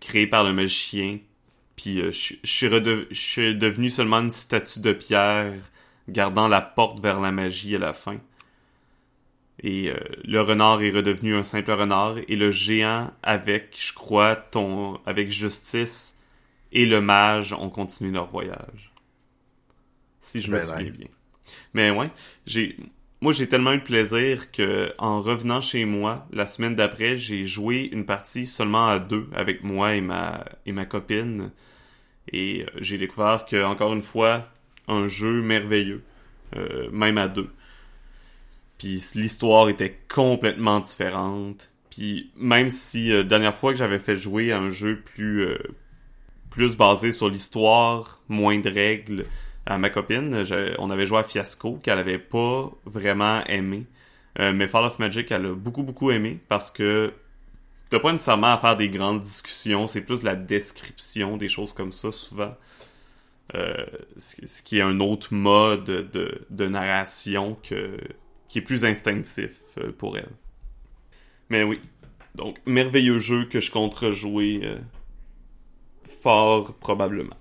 créé par le magicien. Puis euh, je je suis rede- je suis devenu seulement une statue de pierre gardant la porte vers la magie à la fin. Et euh, le renard est redevenu un simple renard. Et le géant, avec, je crois, ton, avec justice et le mage ont continué leur voyage. Si je me souviens nice. bien. Mais ouais, j'ai, moi j'ai tellement eu de plaisir que en revenant chez moi la semaine d'après, j'ai joué une partie seulement à deux avec moi et ma et ma copine. Et euh, j'ai découvert que encore une fois un jeu merveilleux, euh, même à deux. Puis l'histoire était complètement différente. Puis même si euh, dernière fois que j'avais fait jouer à un jeu plus euh, plus basé sur l'histoire, moins de règles à ma copine, on avait joué à Fiasco qu'elle avait pas vraiment aimé. Euh, mais Fall of Magic, elle a beaucoup beaucoup aimé parce que t'as pas nécessairement à faire des grandes discussions, c'est plus la description des choses comme ça souvent. Euh, ce qui est un autre mode de, de narration que, qui est plus instinctif euh, pour elle. Mais oui, donc merveilleux jeu que je compte rejouer euh, fort probablement.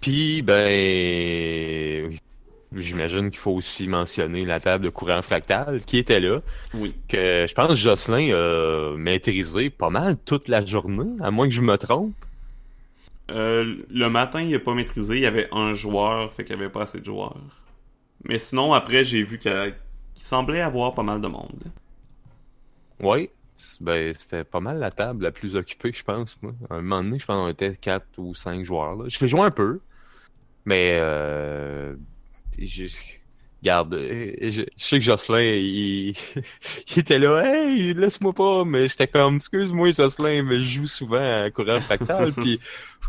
Puis ben j'imagine qu'il faut aussi mentionner la table de courant fractal qui était là. Oui. Que je pense que Jocelyn a maîtrisé pas mal toute la journée, à moins que je me trompe. Euh, le matin, il a pas maîtrisé, il y avait un joueur, fait qu'il y avait pas assez de joueurs. Mais sinon, après, j'ai vu qu'il qu'il semblait avoir pas mal de monde. Oui. Ben, c'était pas mal la table la plus occupée, je pense, moi. À un moment donné, je pense qu'on était quatre ou cinq joueurs, là. Je l'ai joué un peu. Mais, euh, je, regarde, euh, je, sais que Jocelyn, il, était là, hey, laisse-moi pas, mais j'étais comme, excuse-moi, Jocelyn, mais je joue souvent à courant fractal, puis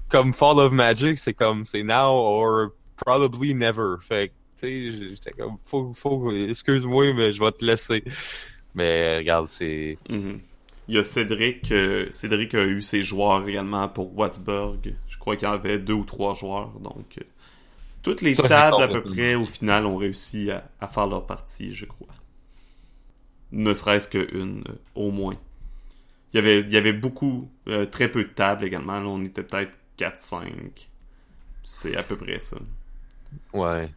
comme Fall of Magic, c'est comme, c'est now or probably never. Fait j'étais comme, faut, faut, excuse-moi, mais je vais te laisser. Mais, regarde, c'est, Mhm. Il y a Cédric. euh, Cédric a eu ses joueurs également pour Wattsburg. Je crois qu'il y en avait deux ou trois joueurs. Donc, euh, toutes les Ça, tables à peu près, au final, ont réussi à, à faire leur partie, je crois. Ne serait-ce qu'une, euh, au moins. Il y avait, il y avait beaucoup, très peu de tables également. Là, on était peut-être 4-5. C'est à peu près ça. ouais.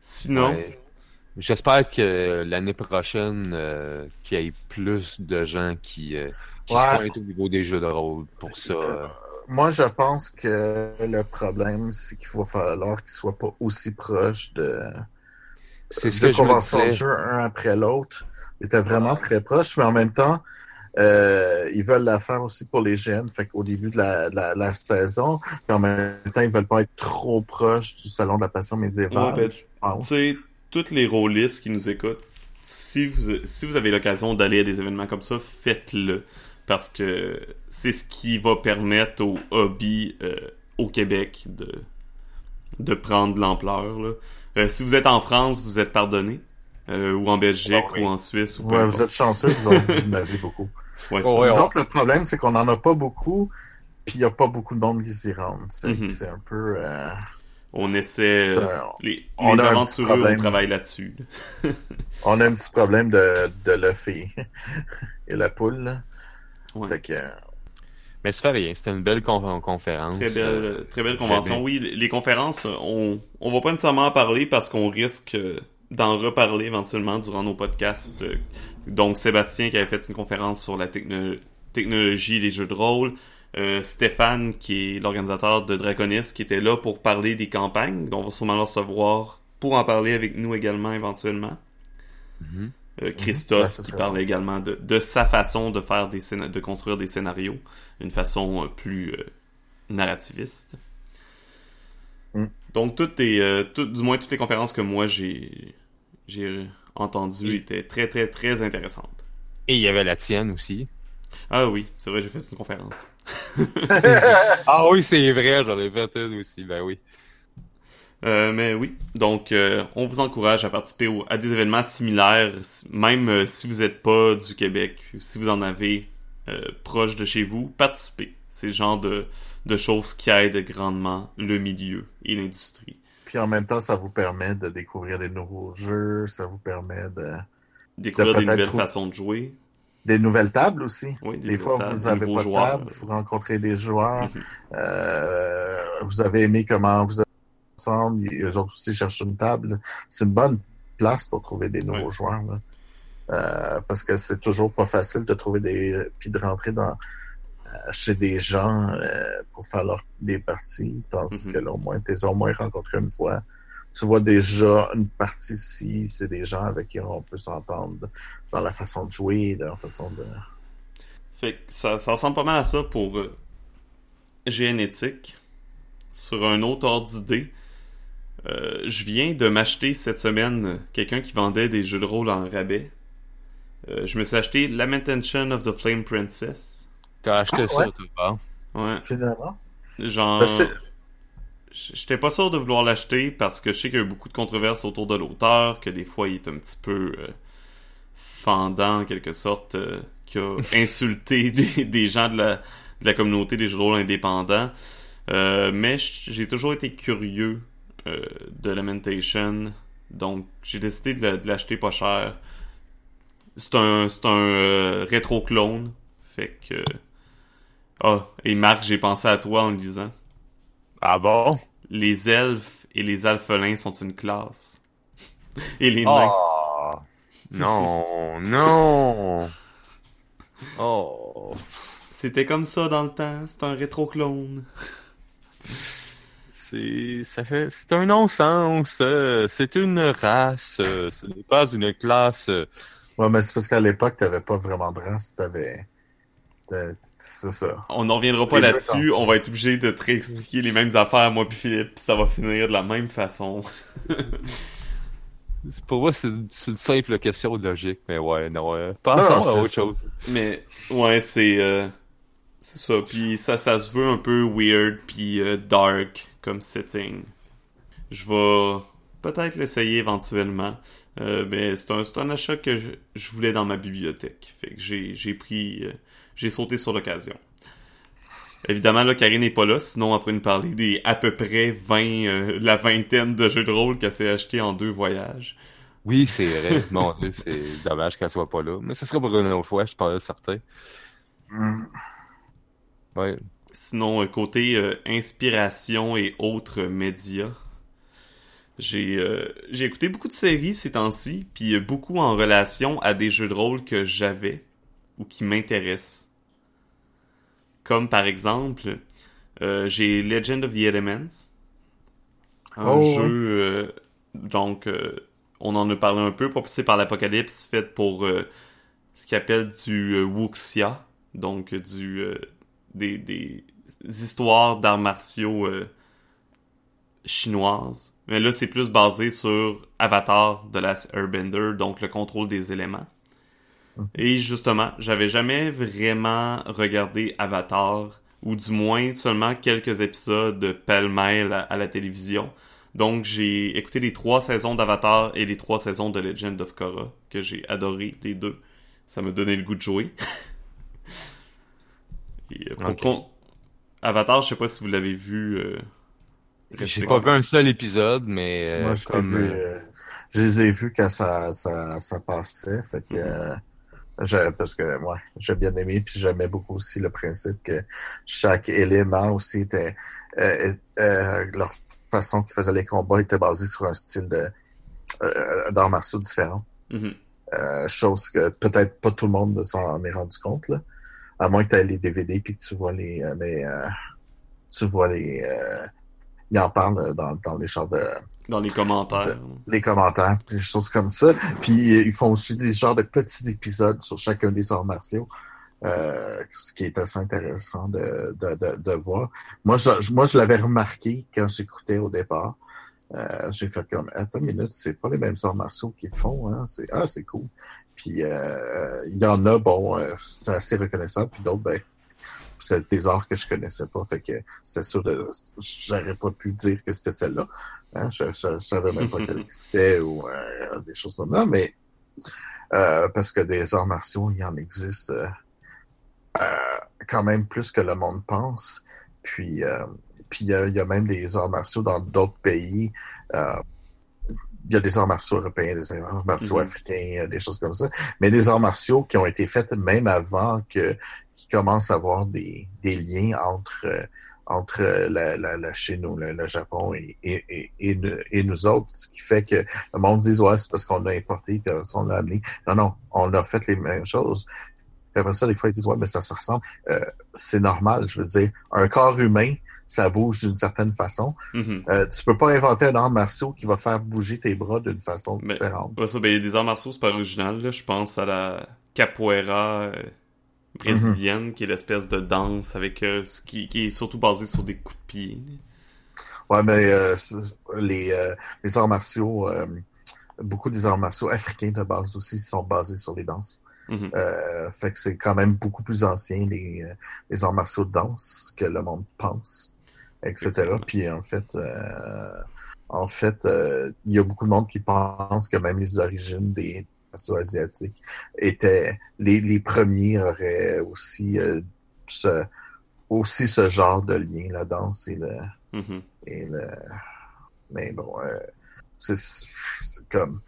Sinon, Ouais. J'espère que l'année prochaine, euh, qu'il y ait plus de gens qui, euh, qui Ouais. se pointent au niveau des jeux de rôle pour ça. euh. moi, je pense que le problème, c'est qu'il va falloir qu'il soit pas aussi proche de, C'est ce deux que je me de jeu un après l'autre. Ils étaient vraiment très proches, mais en même temps, euh, ils veulent la faire aussi pour les jeunes. Fait qu'au début de la, de la, la saison, puis en même temps, ils veulent pas être trop proches du salon de la passion médiévale. Ouais, je Tu pense. sais, toutes les rôlistes qui nous écoutent, si vous, si vous avez l'occasion d'aller à des événements comme ça, faites-le. Parce que c'est ce qui va permettre au hobby euh, au Québec de, de prendre de l'ampleur. Euh, si vous êtes en France, vous êtes pardonné. Euh, ou en Belgique, Oh, oui. ou en Suisse, ou Ouais, vous êtes chanceux, vous en avez beaucoup. Ouais, Oh, ça- ouais, Nous on- autres, le problème, c'est qu'on en a pas beaucoup, puis il y a pas beaucoup de monde qui s'y rendent. C'est Mhm. c'est un peu... Euh, On essaie... euh, ça, les on les aventureux, on travaille là-dessus. là. on a un petit problème de, de l'œuf et, et la poule. là. Ouais. Fait que... Mais ça fait rien. C'était une belle con- conférence. Très belle, Euh, très belle convention. Oui, les conférences, on, on va pas nécessairement en parler parce qu'on risque euh, d'en reparler éventuellement durant nos podcasts. Euh, Donc, Sébastien qui avait fait une conférence sur la techno- technologie des jeux de rôle. Euh, Stéphane, qui est l'organisateur de Draconis, qui était là pour parler des campagnes. Donc, on va sûrement le recevoir pour en parler avec nous également éventuellement. mhm. Euh, Ouais, Christophe qui parle également de, de sa façon de faire des de construire des scénarios, une façon euh, plus euh, narrativiste. Mm. Donc toutes les, euh, tout- du moins toutes les conférences que moi j'ai j'ai entendues Mm. étaient très très très intéressantes. Et il y avait la tienne aussi. Ah oui, c'est vrai, j'ai fait une conférence. Ah oui, c'est vrai, j'en ai fait une aussi, ben oui. Euh, mais oui, donc euh, on vous encourage à participer au- à des événements similaires, même euh, si vous n'êtes pas du Québec, si vous en avez euh, proche de chez vous, participez. C'est le genre de, de choses qui aident grandement le milieu et l'industrie. Puis en même temps, ça vous permet de découvrir des nouveaux jeux, ça vous permet de... Découvrir des peut-être nouvelles trouver- façons de jouer. Des nouvelles tables aussi. Oui, Des fois, nouvelles vous n'avez des pas de table, vous rencontrez des joueurs, Mhm. euh, vous avez aimé comment vous êtes ensemble, et eux autres aussi cherchent une table. C'est une bonne place pour trouver des nouveaux Ouais. joueurs. là. Euh, parce que c'est toujours pas facile de trouver des... puis de rentrer dans euh, chez des gens euh, pour faire leur... des parties, tandis Mhm. que là, au moins, t'es au moins rencontré une fois. Tu vois déjà une partie ici, c'est des gens avec qui on peut s'entendre dans la façon de jouer, dans la façon de... Fait que ça, ça ressemble pas mal à ça pour euh, Génétique. Sur un autre ordre d'idée, euh, je viens de m'acheter cette semaine euh, quelqu'un qui vendait des jeux de rôle en rabais. Euh, je me suis acheté Lamentation of the Flame Princess. T'as acheté Ah, ça, ouais. toi, hein? Ouais, Finalement. genre... J'étais pas sûr de vouloir l'acheter parce que je sais qu'il y a eu beaucoup de controverses autour de l'auteur, que des fois il est un petit peu euh, fendant en quelque sorte, euh, qui a insulté des, des gens de la, de la communauté des jeux de rôle indépendants. Euh, mais j'ai toujours été curieux de Lamentation, donc j'ai décidé de la- de l'acheter pas cher. C'est un, c'est un rétro-clone, fait que... Ah, et Marc, j'ai pensé à toi en le lisant. Ah bon? Les elfes et les alphelins sont une classe. Et les nains. Oh! Non, non! Oh! C'était comme ça dans le temps, c'est un rétro-clone. C'est, ça fait, c'est un non-sens. euh, C'est une race. euh, Ce n'est pas une classe. Ouais, mais c'est parce qu'à l'époque, t'avais pas vraiment de race, t'avais... t'as- C'est ça. On n'en reviendra pas là-dessus, on va être obligé de te réexpliquer les mêmes affaires, moi puis Philippe, puis ça va finir de la même façon. Pour moi, c'est une simple question de logique, mais ouais, non. euh, Passons Non, non, à autre chose. Mais ouais, c'est euh, c'est ça. Puis ça, ça se veut un peu weird puis euh, dark comme setting. Je vais peut-être l'essayer éventuellement. Euh, mais c'est un, c'est un achat que je, je voulais dans ma bibliothèque. Fait que j'ai j'ai pris euh, j'ai sauté sur l'occasion. Évidemment, là, Karine n'est pas là, sinon après nous parler des à peu près 20, euh, la vingtaine de jeux de rôle qu'elle s'est acheté en deux voyages. Oui, c'est vrai. Mon Dieu, c'est dommage qu'elle soit pas là. Mais ce sera pour une autre fois, je pense, certain. Ouais. Sinon, euh, côté euh, inspiration et autres médias, j'ai euh, j'ai écouté beaucoup de séries ces temps-ci, puis beaucoup en relation à des jeux de rôle que j'avais ou qui m'intéressent. Comme par exemple, euh, j'ai Legend of the Elements, un Oh, jeu euh, donc euh, on en a parlé un peu, propulsé par l'Apocalypse, fait pour ce qu'ils appellent du Wuxia, donc du des, des histoires d'arts martiaux chinoises. Mais là, c'est plus basé sur Avatar de la Airbender, donc le contrôle des éléments. Et justement, j'avais jamais vraiment regardé Avatar, ou du moins seulement quelques épisodes pêle-mêle à, la télévision. Donc j'ai écouté les trois saisons d'Avatar et les trois saisons de Legend of Korra, que j'ai adoré les deux. Ça m'a donné le goût de jouer. et, euh, Avatar, je sais pas si vous l'avez vu. Euh, j'ai pas vu un seul épisode, mais euh, Moi, je, comme... vu, je les ai vus quand ça, ça, ça passait. Fait que, parce que moi, j'ai bien aimé, puis j'aimais beaucoup aussi le principe que chaque élément aussi était euh, euh, leur façon qu'ils faisaient les combats était basée sur un style de euh, d'arts martiaux différent. Mm-hmm. euh, chose que peut-être pas tout le monde s'en est rendu compte là, à moins que tu aies les DVD puis que tu vois les, euh, les euh, tu vois les ils en parlent dans, dans les chars de dans les commentaires. les commentaires, des choses comme ça. Puis euh, ils font aussi des genres de petits épisodes sur chacun des arts martiaux. Euh, ce qui est assez intéressant de, de, de, de voir. Moi, je, moi, je l'avais remarqué quand j'écoutais au départ. Euh, j'ai fait comme attends une minute, c'est pas les mêmes arts martiaux qu'ils font, hein? C'est ah c'est cool. Puis euh, il y en a, bon, euh, c'est assez reconnaissable, puis d'autres, ben, c'est des arts que je connaissais pas. Fait que c'était sûr de. J'aurais pas pu dire que c'était celle-là. Hein? Je, je, savais même pas qu'elle existait ou euh, des choses comme ça, mais euh, parce que des arts martiaux, il y en existe euh, quand même plus que le monde pense. Puis puis il y, y, a même des arts martiaux dans d'autres pays. Il y a des arts martiaux européens, des arts martiaux mm -hmm. africains, des choses comme ça. Mais des arts martiaux qui ont été faits même avant que qui commencent à avoir des, des liens entre entre la, la, la Chine ou le, le Japon et, et, et, et, nous autres, ce qui fait que le monde dit ouais, c'est parce qu'on l'a importé puis on l'a amené. Non, non, on a fait les mêmes choses. Puis après ça, des fois, ils disent ouais, mais ça se ressemble. Euh, c'est normal, je veux dire. Un corps humain, ça bouge d'une certaine façon. Mm -hmm. euh, tu peux pas inventer un art martiaux qui va faire bouger tes bras d'une façon mais, différente. Ouais, ça, ben, il y a des arts martiaux, pas original. Là. Je pense à la capoeira. Euh brésilienne, mm -hmm. qui est l'espèce de danse avec euh, qui, qui, est surtout basée sur des coups de pied. Ouais, mais euh, les, les arts martiaux, beaucoup des arts martiaux africains de base aussi sont basés sur les danses. Mm -hmm. fait que c'est quand même beaucoup plus ancien les, les arts martiaux de danse que le monde pense, etc. Puis en fait, en fait, il y a beaucoup de monde qui pense que même les origines des asiatiques étaient les, les premiers auraient aussi euh, ce aussi ce genre de lien la danse et le mm -hmm. et le mais bon euh, c'est comme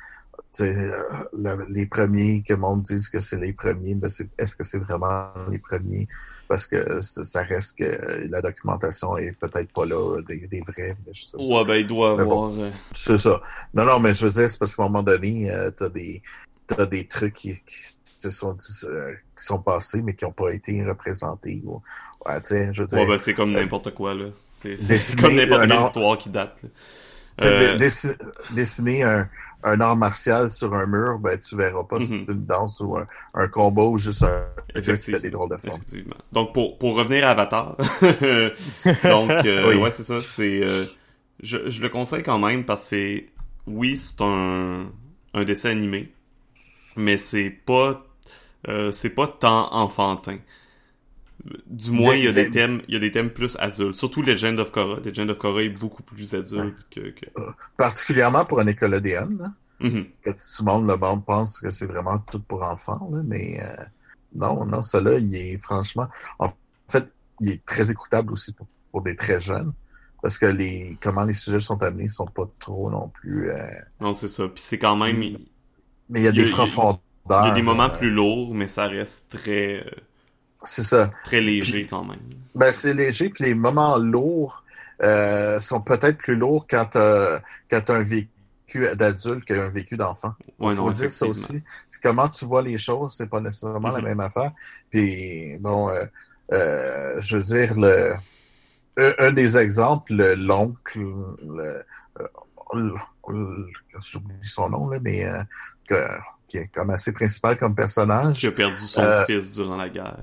le, les premiers que le monde dise que c'est les premiers mais est-ce que c'est vraiment les premiers? Parce que ça reste que la documentation est peut-être pas là des, des vrais ouais ben il doit mais avoir bon, c'est ça. Non non mais je veux dire c'est parce qu'à un moment donné euh, t'as des t'as des trucs qui, qui se sont euh, qui sont passés mais qui n'ont pas été représentés ou ouais, je veux dire, ouais, ben, c'est comme n'importe euh, quoi là. C'est comme n'importe quelle histoire qui date euh... dessiner un, un art martial sur un mur ben tu verras pas mm -hmm. si c'est une danse ou un, un combat ou juste un Effectivement. des drôles de forme Effectivement. donc pour pour revenir à Avatar donc euh, oui. ouais c'est ça c'est euh, je, je le conseille quand même parce que oui c'est un un dessin animé mais c'est pas euh, c'est pas tant enfantin. Du moins, il y a des thèmes, il y a des thèmes plus adultes. Surtout Legend of Korra. Legend of Korra est beaucoup plus adulte que, que... Particulièrement pour un là. Mm -hmm. Que tout le monde, le monde pense que c'est vraiment tout pour enfants, là, mais euh, non, non, là, il est franchement, en fait, il est très écoutable aussi pour, pour des très jeunes. Parce que les comment les sujets sont amenés sont pas trop non plus. Euh... Non, c'est ça. Puis c'est quand même. Mais il y a des profondeurs. Il y a des moments euh... plus lourds, mais ça reste très. Euh, C'est ça. Très léger Puis- quand même. Ben, c'est léger, puis les moments lourds euh, sont peut-être plus lourds quand quand t'as un vécu d'adulte qu'un vécu d'enfant. Il Ouais, faut non, dire ça aussi. Comment tu vois les choses, c'est pas nécessairement la Mhm. même affaire. Puis bon, euh, euh, je veux dire le un, un des exemples, le- l'oncle, le- euh, j'oublie son nom, là, mais que, qui est comme assez principal comme personnage. Qui a perdu son fils durant la guerre.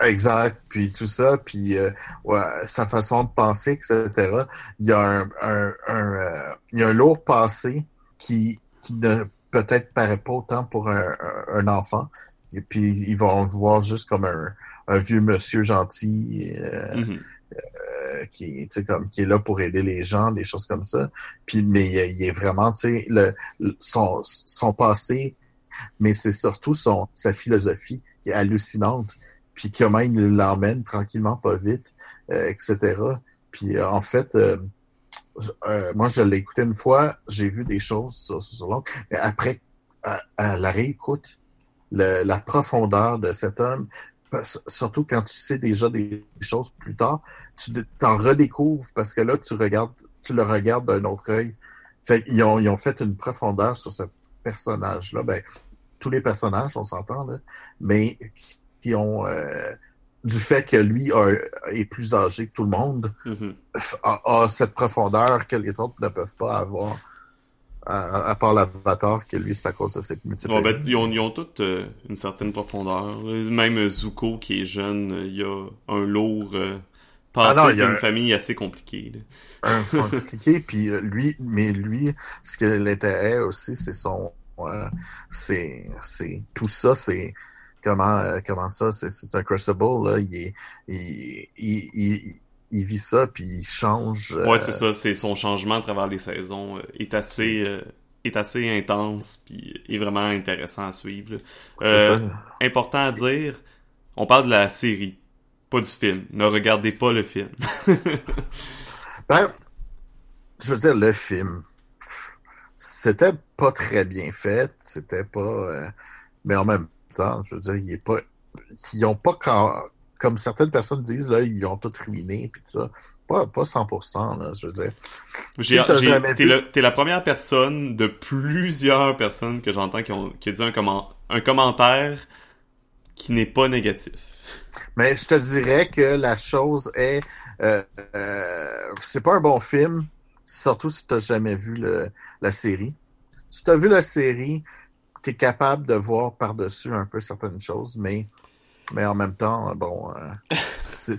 Exact, puis tout ça, puis ouais, sa façon de penser, etc. Il y a un, un, un il y a un lourd passé qui, qui ne peut-être paraît pas autant pour un, un enfant. Et puis ils vont le voir juste comme un, un vieux monsieur gentil euh, euh, qui, comme, qui est là pour aider les gens, des choses comme ça. Puis mais il, est vraiment, tu sais, le, son, son passé, mais c'est surtout son sa philosophie qui est hallucinante. Puis comment il l'emmène tranquillement, pas vite, euh, etc. Puis en fait, euh, moi, je l'ai écouté une fois, j'ai vu des choses sur, sur l'autre, mais après, à, la réécoute, la profondeur de cet homme, surtout quand tu sais déjà des choses plus tard, tu t'en redécouvres parce que là, tu regardes, tu le regardes d'un autre œil. Fait ils ont, ils ont fait une profondeur sur ce personnage-là. Ben, tous les personnages, on s'entend, là, mais qui ont euh, du fait que lui est plus âgé que tout le monde, mm-hmm. a, cette profondeur que les autres ne peuvent pas avoir. À, part l'avatar, que lui, c'est à cause de ses multiples. ben, ils, ont, ils ont toutes euh, une certaine profondeur. Même Zuko, qui est jeune, il a un lourd euh, ah d'une famille assez compliquée. Un compliqué, puis lui, mais lui, ce que l'intérêt aussi, c'est son... c'est, c'est... Tout ça, c'est comment euh, comment ça c'est un crucible là il, est, il, il, il, vit ça puis il change euh, ouais c'est ça c'est son changement à travers les saisons euh, est assez est assez intense puis est vraiment intéressant à suivre ça. important à dire on parle de la série pas du film ne regardez pas le film ben je veux dire le film c'était pas très bien fait c'était pas mais en même je veux dire, il est pas, ils ont pas comme certaines personnes disent là, ils ont tout ruiné puis tout ça. Pas, pas 100%, là, je veux dire. t'es, la première personne de plusieurs personnes que j'entends qui ont, qui a dit un, comment, un commentaire qui n'est pas négatif. Mais je te dirais que la chose est, euh, euh, c'est pas un bon film, surtout si t'as jamais vu le, la série. Si t'as vu la série, tu es capable de voir par-dessus un peu certaines choses, mais, mais en même temps, bon, euh,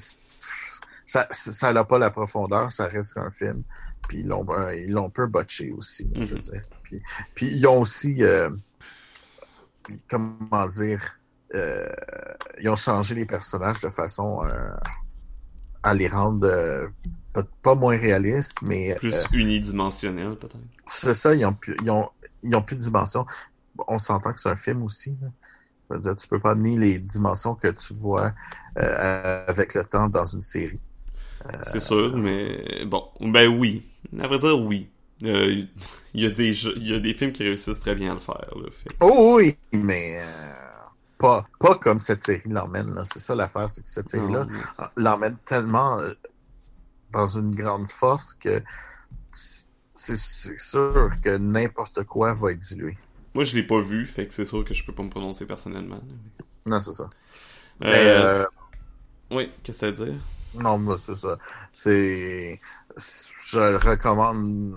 ça ça n'a pas la profondeur, ça reste qu'un film. Puis ils l'ont ils l'ont un peu botché aussi, je veux mhm. dire. Puis, puis ils ont aussi, comment dire, ils ont changé les personnages de façon à les rendre pas, moins réalistes, mais plus unidimensionnels peut-être. C'est ça, ils ont ils ont ils ont plus de dimension on s'entend que c'est un film aussi. Là. Dire, tu peux pas nier les dimensions que tu vois euh, avec le temps dans une série. Euh, c'est sûr, mais bon, ben oui. À vrai dire, oui. Euh, il y, a des, y a des films qui réussissent très bien à le faire. Oh oui, mais pas, pas comme cette série l'emmène. C'est ça l'affaire, c'est que cette série-là l'emmène tellement dans une grande force que c'est sûr que n'importe quoi va être dilué. Moi, je l'ai pas vu, fait que c'est sûr que je peux pas me prononcer personnellement. Non, c'est ça. Euh, euh, oui, qu'est-ce que ça veut dire? Non, moi, c'est ça. C'est... Je recommande...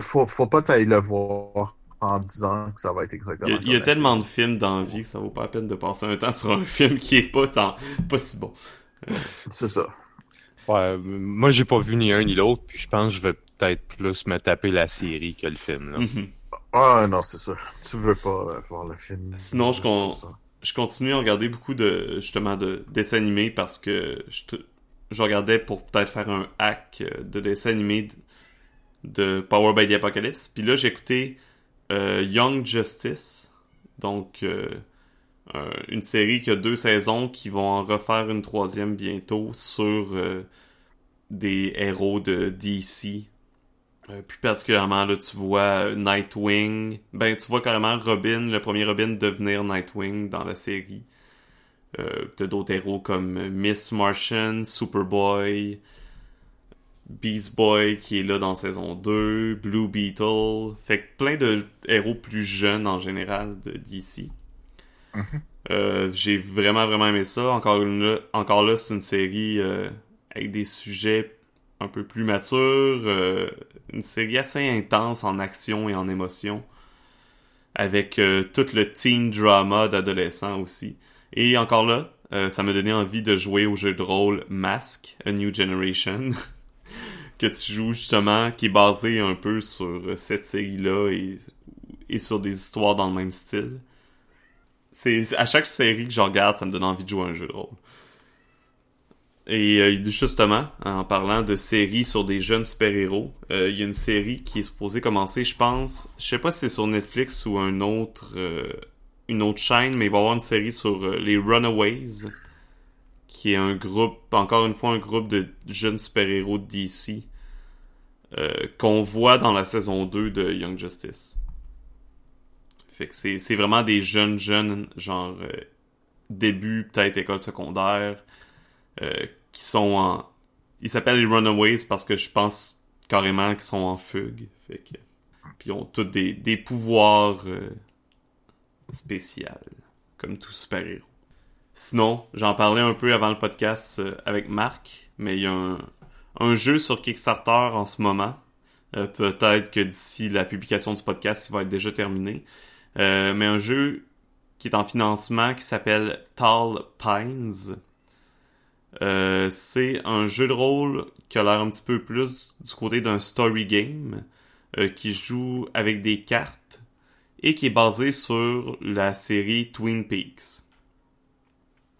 Faut, faut pas t'aller le voir en disant que ça va être exactement Il y a, tellement de films dans la vie que ça vaut pas la peine de passer un temps sur un film qui est pas tant... pas si bon. C'est ça. Ouais, moi j'ai pas vu ni un ni l'autre, puis je pense que je vais peut-être plus me taper la série que le film. Là. Mm-hmm. Ah non, c'est ça. Tu veux pas euh, voir le film. Sinon, je, je continue à regarder beaucoup de justement de dessins animés parce que je, je regardais pour peut-être faire un hack euh, de dessins animés de, Power by the Apocalypse. Puis là, j'ai écouté euh, Young Justice, donc une série qui a deux saisons qui vont en refaire une troisième bientôt sur des héros de DC euh, plus particulièrement, là, tu vois euh, Nightwing. Ben, tu vois carrément Robin, le premier Robin, devenir Nightwing dans la série. Euh, T'as d'autres héros comme Miss Martian, Superboy, Beast Boy qui est là dans saison 2, Blue Beetle. Fait que plein de héros plus jeunes en général de DC. Mm-hmm. Euh, j'ai vraiment vraiment aimé ça. Encore là, encore là c'est une série avec des sujets un peu plus mature, euh, une série assez intense en action et en émotion, avec euh, tout le teen drama d'adolescents aussi. Et encore là, euh, ça m'a donné envie de jouer au jeu de rôle Mask, A New Generation, que tu joues justement, qui est basé un peu sur cette série-là et, sur des histoires dans le même style. C'est à chaque série que je regarde, ça me donne envie de jouer à un jeu de rôle. Et euh, justement, en parlant de séries sur des jeunes super-héros, euh, il y a une série qui est supposée commencer, je pense, je sais pas si c'est sur Netflix ou un autre, euh, une autre chaîne, mais il va y avoir une série sur les Runaways, qui est un groupe, encore une fois, un groupe de jeunes super-héros de DC, qu'on voit dans la saison 2 de Young Justice. Fait que c'est vraiment des jeunes jeunes, genre début, peut-être école secondaire, euh, qui sont en. Ils s'appellent les Runaways parce que je pense carrément qu'ils sont en fugue. Fait que. Puis ils ont tous des, des pouvoirs euh, spéciaux, comme tout super-héros. Sinon, j'en parlais un peu avant le podcast euh, avec Marc, mais il y a un, jeu sur Kickstarter en ce moment. Peut-être que d'ici la publication du podcast, il va être déjà terminé. mais un jeu qui est en financement qui s'appelle Tall Pines. Euh, c'est un jeu de rôle qui a l'air un petit peu plus du côté d'un story game euh, qui joue avec des cartes et qui est basé sur la série Twin Peaks.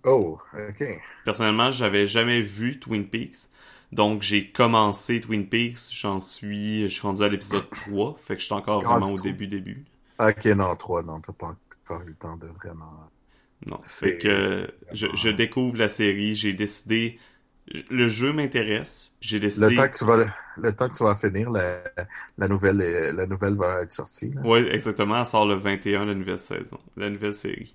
Oh, ok. Personnellement, j'avais jamais vu Twin Peaks. Donc j'ai commencé Twin Peaks, j'en suis, je suis rendu à l'épisode 3, fait que je suis encore vraiment au début début. Ok, non, 3, non, t'as pas encore eu le temps de vraiment non, c'est que je, je, découvre la série, j'ai décidé le jeu m'intéresse, j'ai décidé le temps que tu vas le temps que tu vas finir la, la nouvelle la nouvelle va être sortie. Oui, exactement, elle sort le 21 la nouvelle saison, la nouvelle série.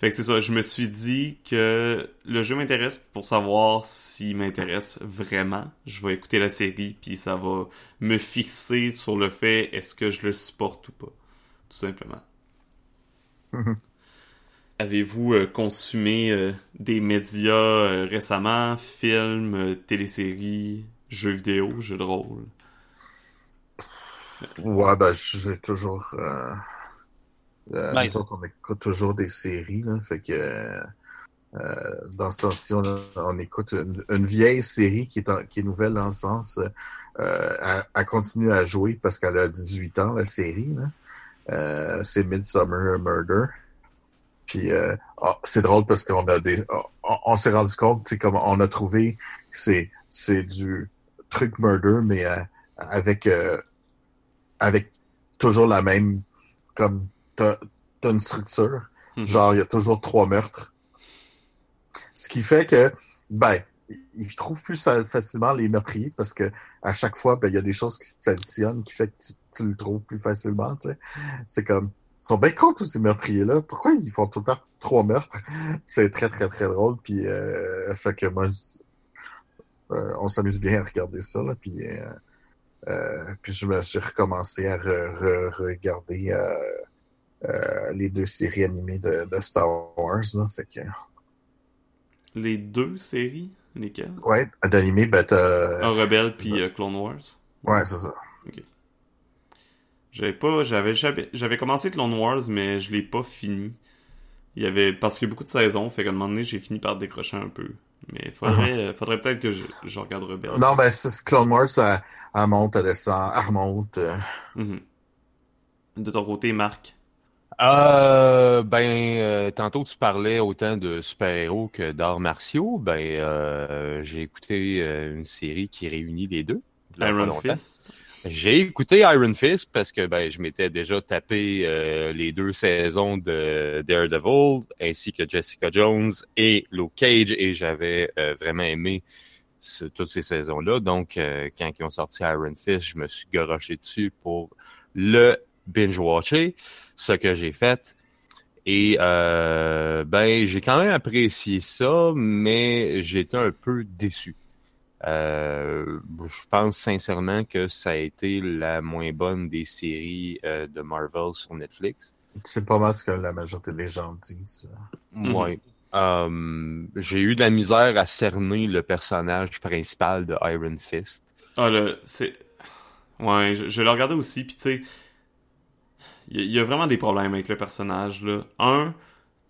Fait que c'est ça, je me suis dit que le jeu m'intéresse pour savoir s'il m'intéresse vraiment. Je vais écouter la série puis ça va me fixer sur le fait est-ce que je le supporte ou pas, tout simplement. Mm-hmm. Avez-vous euh, consumé euh, des médias euh, récemment, films, téléséries, jeux vidéo, jeux de rôle? Ouais, ben, j'ai toujours. Ben, nous autres, on écoute toujours des séries, là, fait que. dans cette temps-ci, on, écoute une, vieille série qui est, qui est nouvelle dans le sens. elle, elle, continue à jouer parce qu'elle a 18 ans, la série. c'est Midsummer Murder. Puis euh, ah, c'est drôle parce qu'on a des, on, s'est rendu compte, c'est comme on a trouvé que c'est c'est du truc murder, mais euh, avec euh, avec toujours la même comme t'as as une structure, mm-hmm. genre il y a toujours trois meurtres, ce qui fait que ben ils trouvent plus facilement les meurtriers parce que à chaque fois ben il y a des choses qui s'additionnent qui fait que tu, tu le trouves plus facilement, tu sais. C'est comme ils sont bien cons tous ces meurtriers-là. Pourquoi ils font tout le temps trois meurtres? C'est très, très, très drôle. Puis, euh, fait que moi, euh, on s'amuse bien à regarder ça. Là, puis, euh, euh puis je me suis recommencé à regarder les deux séries animées de, de Star Wars. Là, fait que... Les deux séries? Lesquelles? Ouais, d'animé, ben t'as... Un Rebelle puis Clone Wars? Ouais, c'est ça. Ok. J'avais pas, j'avais, j'avais commencé Clone Wars, mais je l'ai pas fini. Il y avait, parce qu'il y a beaucoup de saisons, fait qu'à un moment donné, j'ai fini par décrocher un peu. Mais faudrait, uh-huh. faudrait peut-être que je, je regarde Rebelle. Non, ben, Clone Wars, ça, elle monte, elle descend, elle remonte. Euh. Mm-hmm. De ton côté, Marc? Euh, ben, euh, tantôt tu parlais autant de super-héros que d'arts martiaux. Ben, euh, j'ai écouté euh, une série qui réunit les deux. Iron Fist. J'ai écouté Iron Fist parce que ben, je m'étais déjà tapé euh, les deux saisons de Daredevil ainsi que Jessica Jones et Luke Cage et j'avais euh, vraiment aimé toutes ces saisons-là. Donc, quand ils ont sorti Iron Fist, je me suis garoché dessus pour le binge-watcher, ce que j'ai fait. Et ben, j'ai quand même apprécié ça, mais j'étais un peu déçu. Euh, je pense sincèrement que ça a été la moins bonne des séries euh, de Marvel sur Netflix. C'est pas mal ce que la majorité des gens disent. Oui. Euh, j'ai eu de la misère à cerner le personnage principal de Iron Fist. Ah, là, c'est. Ouais, je, je l'ai regardé aussi, puis tu sais. Il y, y, a vraiment des problèmes avec le personnage, là. Un,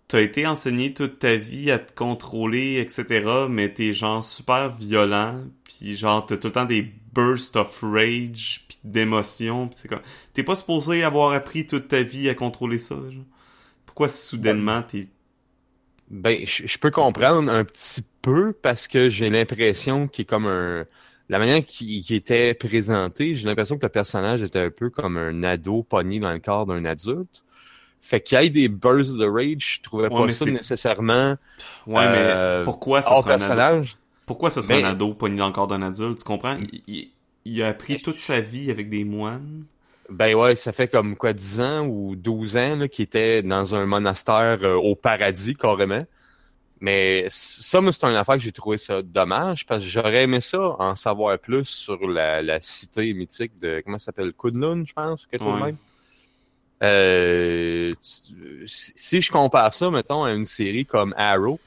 t'as été enseigné toute ta vie à te contrôler, etc., mais t'es genre super violent, puis genre t'as tout le temps des bursts of rage, puis d'émotion, pis c'est comme... T'es pas supposé avoir appris toute ta vie à contrôler ça, genre. Pourquoi soudainement t'es ben, je, peux comprendre un petit peu parce que j'ai l'impression qu'il est comme un. La manière qui, était présenté, j'ai l'impression que le personnage était un peu comme un ado pogné dans le corps d'un adulte. Fait qu'il y ait des bursts de rage, je trouvais pas ça nécessairement. Ouais, mais euh, pourquoi ça serait personnage? Pourquoi ce serait un ado pogné dans le corps d'un adulte, tu comprends? Il, il a appris toute sa vie avec des moines. Ben ouais, ça fait comme quoi 10 ans ou 12 ans qu'il était dans un monastère euh, au paradis carrément. Mais ça, moi, c'est une affaire que j'ai trouvé ça dommage parce que j'aurais aimé ça en savoir plus sur la, la cité mythique de comment ça s'appelle Kunlun, je pense, quelque chose même. Euh, si je compare ça, mettons, à une série comme Arrow,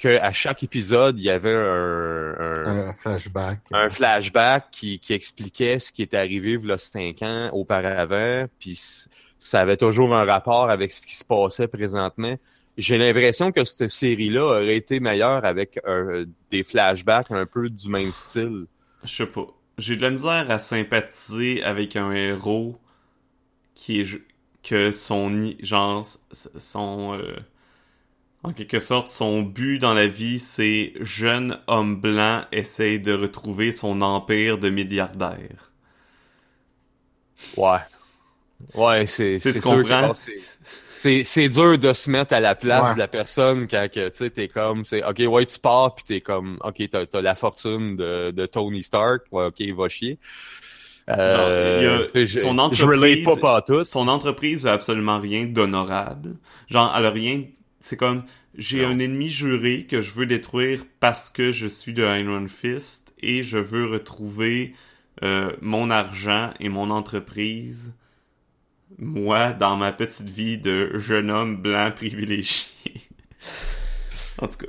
que à chaque épisode, il y avait un, un, flashback. Un flashback qui, qui expliquait ce qui était arrivé il y a cinq ans auparavant, puis ça avait toujours un rapport avec ce qui se passait présentement. J'ai l'impression que cette série-là aurait été meilleure avec des flashbacks un peu du même style. Je sais pas. J'ai de la misère à sympathiser avec un héros qui est que son genre son euh, en quelque sorte, son but dans la vie, c'est jeune homme blanc essaye de retrouver son empire de milliardaire. Ouais. Ouais, c'est c'est sûr c'est c'est dur de se mettre à la place de la personne quand que tu sais t'es comme c'est OK, ouais, tu pars puis t'es comme OK, t'as as la fortune de, de Tony Stark. Ouais, OK, il va chier. Euh, Genre, a, son entreprise, pas, pas tout. Son entreprise a absolument rien d'honorable. Genre, elle a rien c'est comme j'ai un ennemi juré que je veux détruire parce que je suis de Iron Fist et je veux retrouver euh, mon argent et mon entreprise. Moi, dans ma petite vie de jeune homme blanc privilégié. en tout cas,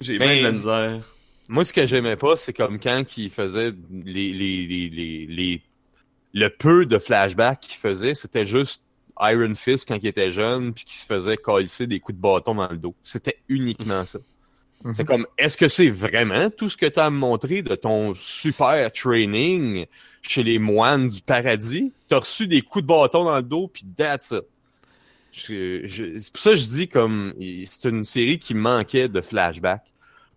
j'ai bien de la misère. Moi, ce que j'aimais pas, c'est comme quand il faisait les, les, les, les, le peu de flashbacks qu'il faisait, c'était juste Iron Fist quand il était jeune, puis qui se faisait coller des coups de bâton dans le dos. C'était uniquement ça. Mhm. C'est comme, est-ce que c'est vraiment tout ce que tu as montré de ton super training chez les moines du paradis? T'as reçu des coups de bâton dans le dos, puis that's it. c'est pour ça que je dis comme, c'est une série qui manquait de flashback.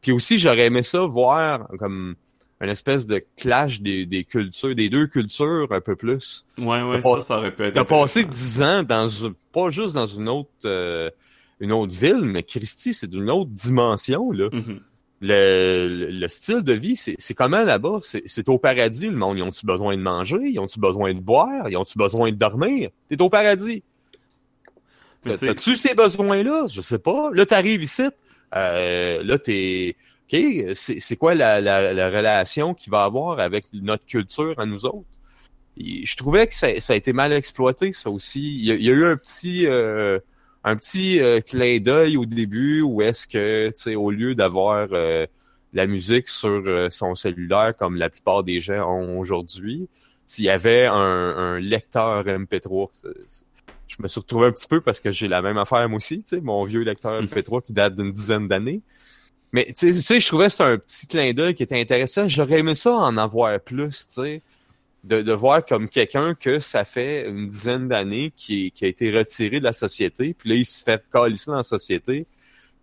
Puis aussi, j'aurais aimé ça voir comme une espèce de clash des, des cultures, des deux cultures un peu plus. Ouais, ouais, ça, ça aurait pu être. T'as passé dix ans dans pas juste dans une autre euh, une autre ville, mais Christy, c'est d'une autre dimension, là. Mm-hmm. le, le, style de vie, c'est comment là-bas? C'est au paradis, le monde. Ils ont-tu besoin de manger? Ils ont-tu besoin de boire? Ils ont-tu besoin de dormir? T'es au paradis. T'as-tu ces besoins-là? Je sais pas. Là, t'arrives ici. Euh, là, t'es OK, c'est quoi la, la, la relation qu'il va avoir avec notre culture à nous autres? je trouvais que ça, ça, a été mal exploité, ça aussi. Il y a, il y a eu un petit euh, un petit euh, clin d'œil au début où est-ce que, tu sais, au lieu d'avoir euh, la musique sur son cellulaire comme la plupart des gens ont aujourd'hui, s'il y avait un, un lecteur MP3. Je me suis retrouvé un petit peu parce que j'ai la même affaire moi aussi, tu sais, mon vieux lecteur MP3 qui date d'une dizaine d'années. Mais tu sais, je trouvais que c'était un petit clin d'œil qui était intéressant. J'aurais aimé ça en avoir plus, tu sais. De, de voir comme quelqu'un que ça fait une dizaine d'années qui, qui a été retiré de la société, puis là, il se fait calisser dans la société,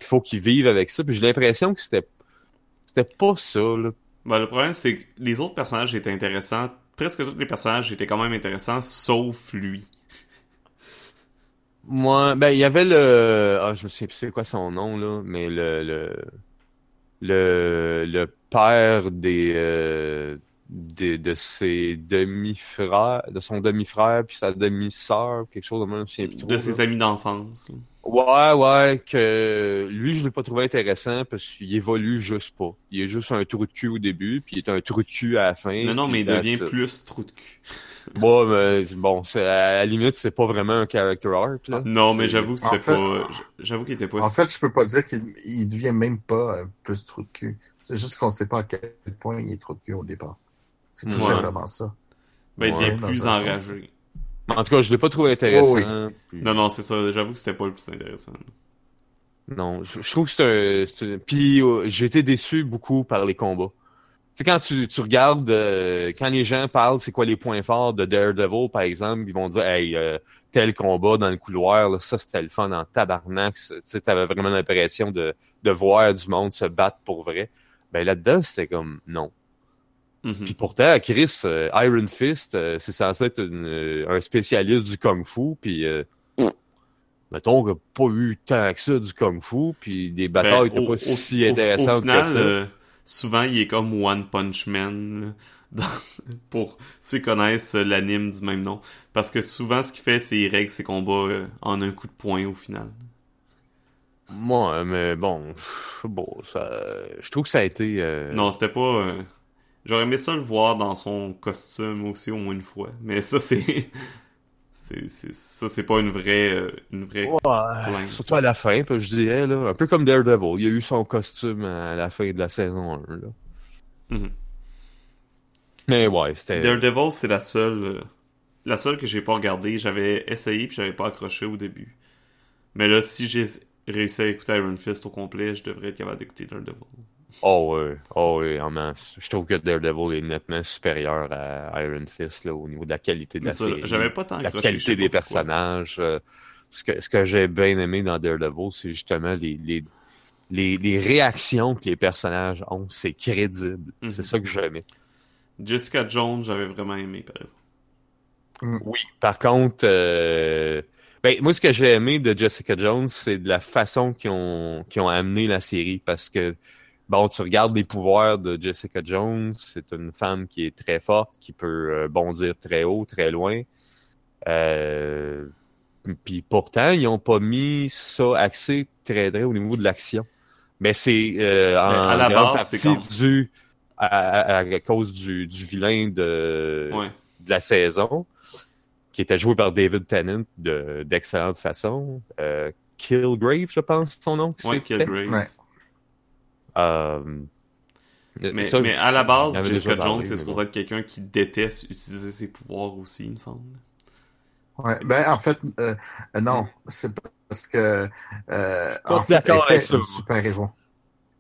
il faut qu'il vive avec ça. Puis j'ai l'impression que c'était c'était pas ça, là. Ben, le problème, c'est que les autres personnages étaient intéressants. Presque tous les personnages étaient quand même intéressants, sauf lui. Moi, ben, il y avait le... Ah, je me souviens plus c'est quoi son nom, là, mais le... le le, le père des, euh, de ses demi-frères, de son demi-frère puis sa demi-sœur, quelque chose de même, De ses amis d'enfance. Ouais, ouais, que lui, je l'ai pas trouvé intéressant parce qu'il évolue juste pas. Il est juste un trou de cul au début, puis il est un trou de cul à la fin. Non, non, mais il devient plus trou de cul. Bon, mais bon, c'est- à la limite, c'est pas vraiment un character art, là. Non, mais j'avoue que c'est fait- pas... J'avoue qu'il était pas... En fait, je peux pas dire qu'il il devient même pas euh, plus trou de cul. C'est juste qu'on sait pas à quel point il est trop de cul au départ. C'est tout Ouais. simplement ça. ben, il devient plus enragé. En tout cas, je l'ai pas trouvé intéressant. Oh, puis- Non, non, c'est ça. J'avoue que c'était pas le plus intéressant. Non, je, je trouve que c'est un, c'est un- Puis euh, j'ai été déçu beaucoup par les combats. Tu sais, quand tu, tu regardes, euh, quand les gens parlent, c'est quoi les points forts de Daredevil, par exemple, ils vont dire, hey, euh, tel combat dans le couloir, là, ça c'était le fun en tabarnak. Tu sais, t'avais vraiment l'impression de, de voir du monde se battre pour vrai. Ben là-dedans, c'était comme, non. Mhm. Puis pourtant, Chris, euh, Iron Fist, euh, c'est censé être une, euh, un spécialiste du Kung Fu, puis mettons qu'il n'y a pas eu tant que ça du Kung Fu, puis des batailles Ben, étaient pas si intéressantes au final, que ça. souvent, il est comme One Punch Man, dans- pour ceux qui connaissent l'anime du même nom. Parce que souvent, ce qu'il fait, c'est qu'il règle ses combats euh, en un coup de poing au final. Moi, mais bon, bon, ça, je trouve que ça a été... euh, Non, c'était pas... euh, J'aurais aimé ça le voir dans son costume aussi au moins une fois. Mais ça, c'est... ça, c'est pas une vraie... euh, une vraie... Ouais, surtout à la fin, je dirais, là, un peu comme Daredevil, il a eu son costume à la fin de la saison 1. Là. Mhm. Mais ouais, c'était... Daredevil, c'est la seule... euh, La seule que j'ai pas regardée. J'avais essayé puis j'avais pas accroché au début. Mais là, si j'ai réussi à écouter Iron Fist au complet, je devrais être capable d'écouter Daredevil. Oh ouais, oh masse. Je trouve que Daredevil est nettement supérieur à Iron Fist là, au niveau de la qualité de la ça, série. j'avais pas tant la qualité des personnages. euh, ce que, ce que j'ai bien aimé dans Daredevil, c'est justement les, les, les, les réactions que les personnages ont. C'est crédible. Mhm. C'est ça que j'aimais. Jessica Jones, j'avais vraiment aimé, par exemple. Oui, par contre, euh, ben, moi, ce que j'ai aimé de Jessica Jones, c'est de la façon qu'ils ont, qu'ils ont amené la série. Parce que, bon, tu regardes les pouvoirs de Jessica Jones, c'est une femme qui est très forte, qui peut euh, bondir très haut, très loin. Euh, puis pourtant, ils ont pas mis ça axé très très au niveau de l'action. Mais c'est euh, en à la grande base, partie dû à, à- à cause du, du vilain de, Ouais. de la saison, qui était joué par David Tennant de d'excellente façon. Euh, Killgrave, je pense, son nom. Ouais. Killgrave. Ouais. Euh, Mais, ça, mais à la base, Jessica Jones, c'est supposé bon. être quelqu'un qui déteste utiliser ses pouvoirs aussi, il me semble. Ouais, ben en fait, euh, euh, non, c'est parce que euh, en fait, d'accord avec ça, super héros.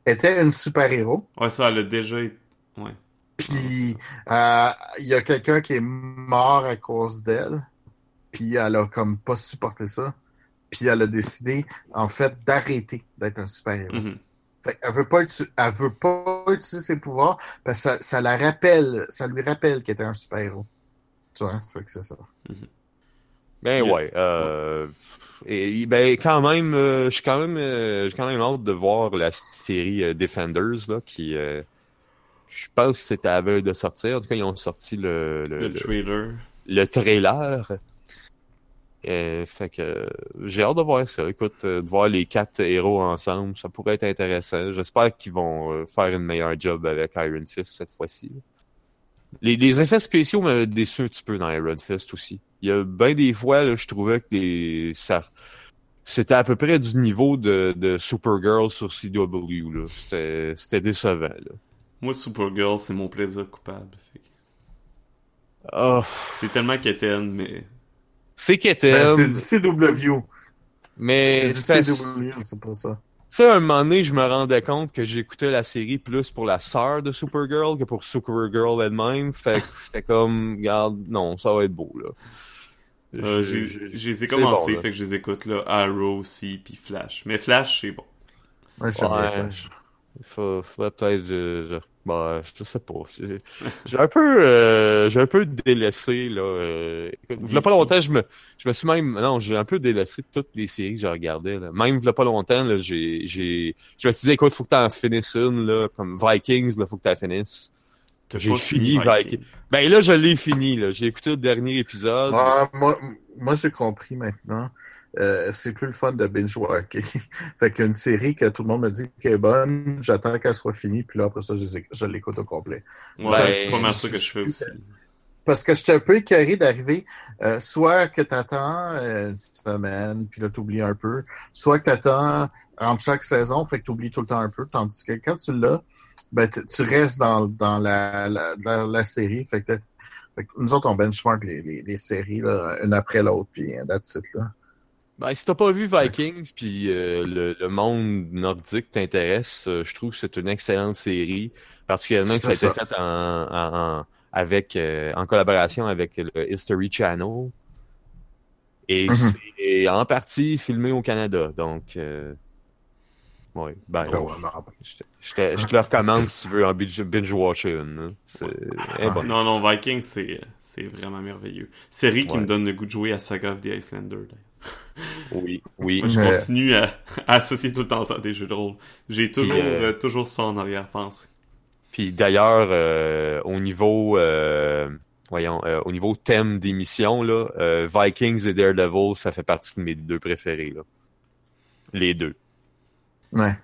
était une super héros. Ouais, ça, elle a déjà été... Ouais. Puis euh, il y a quelqu'un qui est mort à cause d'elle. Puis elle a comme pas supporté ça. Puis elle a décidé en fait d'arrêter d'être un super héros. Mhm. Fait qu'elle veut pas elle veut pas utiliser ses pouvoirs parce que ça, ça la rappelle, ça lui rappelle qu'elle était un super héros. Tu vois, fait que c'est ça. Ben Yeah. ouais. Euh, et, ben quand même, euh, je suis quand même, euh, j'ai quand même hâte de voir la série euh, Defenders là, qui, euh, je pense que c'était à la veille de sortir. En tout cas, ils ont sorti le le, Le le- trailer. le trailer. Euh, fait que euh, j'ai hâte de voir ça. Écoute, euh, de voir les quatre héros ensemble, ça pourrait être intéressant. J'espère qu'ils vont faire une meilleure job avec Iron Fist cette fois-ci. Les, les effets spéciaux m'avaient déçu un petit peu dans Iron Fist aussi. Il y a bien des fois, là, je trouvais que ça, c'était à peu près du niveau de, de Supergirl sur CW. Là. C'était, décevant. Là. Moi, Supergirl, c'est mon plaisir coupable. Oh, C'est tellement quétaine, mais... c'est Ben, qu'éterne, c'est du CW. mais C'est c'est du CW, c'est pas ça. Tu sais, à un moment donné, je me rendais compte que j'écoutais la série plus pour la sœur de Supergirl que pour Supergirl elle-même. Fait que j'étais comme, regarde, non, ça va être beau, là. Euh, Je- les ai c'est bon, fait que je les écoute, là. Arrow aussi, puis Flash. Mais Flash, c'est bon. Ouais, Ouais. Flash. Faut, faudrait peut-être, je, je, bah, je sais pas. J'ai j'ai un peu, euh, j'ai un peu délaissé, là. Euh, il y a pas longtemps, je me, je me suis même, non, j'ai un peu délaissé toutes les séries que je regardais, là. Même, il y a pas longtemps, là, j'ai, j'ai, je me suis dit, écoute, faut que t'en finisses une, là, comme Vikings, là, faut que t'en finisses. T'as J'ai pas fini Viking. Viking. Ben là, je l'ai fini, là. J'ai écouté le dernier épisode. Ouais, moi, moi j'ai compris maintenant. Euh, c'est plus le fun de binge-walker. fait qu'une série que tout le monde me dit qu'elle est bonne, j'attends qu'elle soit finie, puis là, après ça, je, je l'écoute au complet. Ouais, c'est pas mal ça que je fais aussi. Parce que j'étais un peu écœuré d'arriver, euh, soit que t'attends euh, une semaine, puis là, t'oublies un peu, soit que t'attends entre chaque saison, fait que t'oublies tout le temps un peu, tandis que quand tu l'as, ben, tu restes dans, dans la, la, la, la série, fait que, fait que nous autres, on benchmark les, les, les séries, là, une après l'autre, puis euh, that's it, là. Ben, si t'as pas vu Vikings, puis euh, le, le monde nordique t'intéresse, euh, je trouve que c'est une excellente série, particulièrement que ça a été fait en, en, en- avec euh, en collaboration avec le History Channel. Et Mhm. c'est en partie filmé au Canada, donc euh, ouais, ben, non, je, te, je te- je te le recommande si tu veux en binge, binge watcher une. là. C'est eh bon. Non, non, Vikings, c'est, c'est vraiment merveilleux. Série qui Ouais. me donne le goût de jouer à Saga of the Icelander. d'ailleurs. Oui, oui. Moi, je Mais- continue à, à associer tout le temps ça à des jeux de rôle. J'ai toujours, euh, euh, toujours ça en arrière-pensée. Puis d'ailleurs, euh, au niveau, euh, voyons, euh, au niveau thème d'émission là, euh, Vikings et Daredevil, ça fait partie de mes deux préférés là. Les deux. Ouais.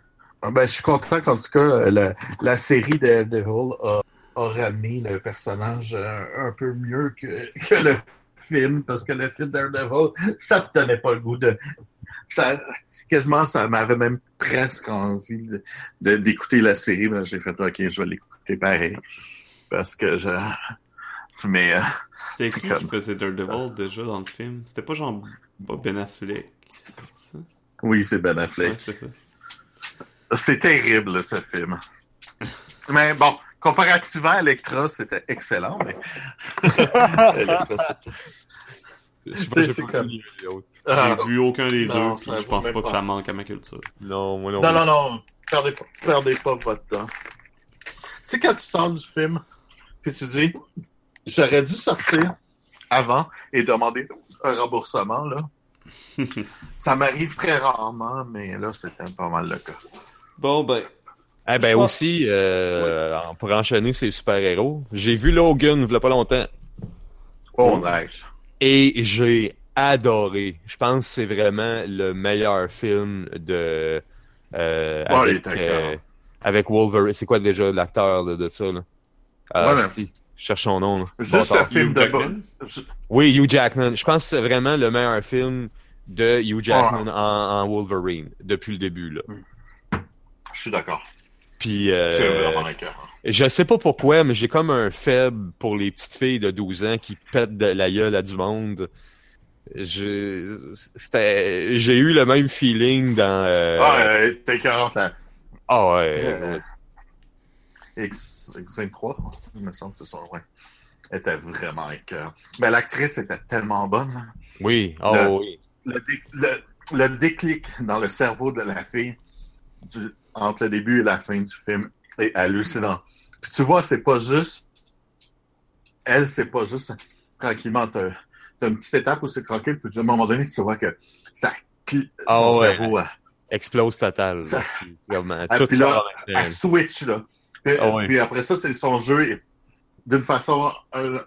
Ah, Ben, je suis content qu'en tout cas, euh, la, la série Daredevil a, a ramené le personnage euh, un peu mieux que, que le film, parce que le film Daredevil, ça te donnait pas le goût de... Ça, quasiment, ça m'avait même presque envie de- de- d'écouter la série, mais j'ai fait, OK, je vais l'écouter pareil, parce que je... Mais... euh, C'était qui comme- qui faisait Daredevil déjà dans le film? C'était pas genre pas Ben Affleck? ça? oui, c'est Ben Affleck. Ouais. C'est terrible, ce film. Mais bon, comparativement à Electra, c'était excellent. Mais... J'ai comme-. Ah, J'ai vu aucun des Non, deux, puis je pense pas que ça manque à ma culture. Non, moi non. Non, plus. non, non. Perdez pas, perdez pas votre temps. Tu sais, quand tu sors du film, puis tu dis, j'aurais dû sortir avant et demander un remboursement, là. Ça m'arrive très rarement, mais là, c'était pas mal le cas. Bon, ben, Eh ben aussi, euh, pour enchaîner ces super-héros, j'ai vu Logan il y a pas longtemps Oh, nice. et j'ai adoré. Je pense que c'est vraiment le meilleur film de euh, il avec, euh, avec Wolverine. C'est quoi déjà l'acteur de, de ça là? Ah, Ouais, mais- si, je cherche son nom. là. Juste Bâtard. le film Hugh de... Jackman? Oui, Hugh Jackman. Je pense que c'est vraiment le meilleur film de Hugh Jackman Ouais. en, en Wolverine depuis le début là. Je suis d'accord. Puis euh, C'est vraiment écœurant. Je sais pas pourquoi, mais j'ai comme un faible pour les petites filles de 12 ans qui pètent de la gueule à du monde. C'était, j'ai eu le même feeling dans. Euh... Ah, euh, t'es écœurante, là. ah ouais. Euh, X, X23, il me semble que c'est son ouais. Elle était vraiment écœurante. Mais l'actrice était tellement bonne. Oui. Oh Le- oui. Le, dé- le- le déclic dans le cerveau de la fille du- entre le début et la fin du film est hallucinant. Puis tu vois, c'est pas juste. Elle, c'est pas juste tranquillement. T'as une petite étape où c'est tranquille, puis à un moment donné, tu vois que ça. Ah son ouais. cerveau, elle, Explose total. Ça- vraiment, Ah, tout puis là, temps. switch, là. Puis, Ah ouais. puis après ça, c'est son jeu. et D'une façon. euh,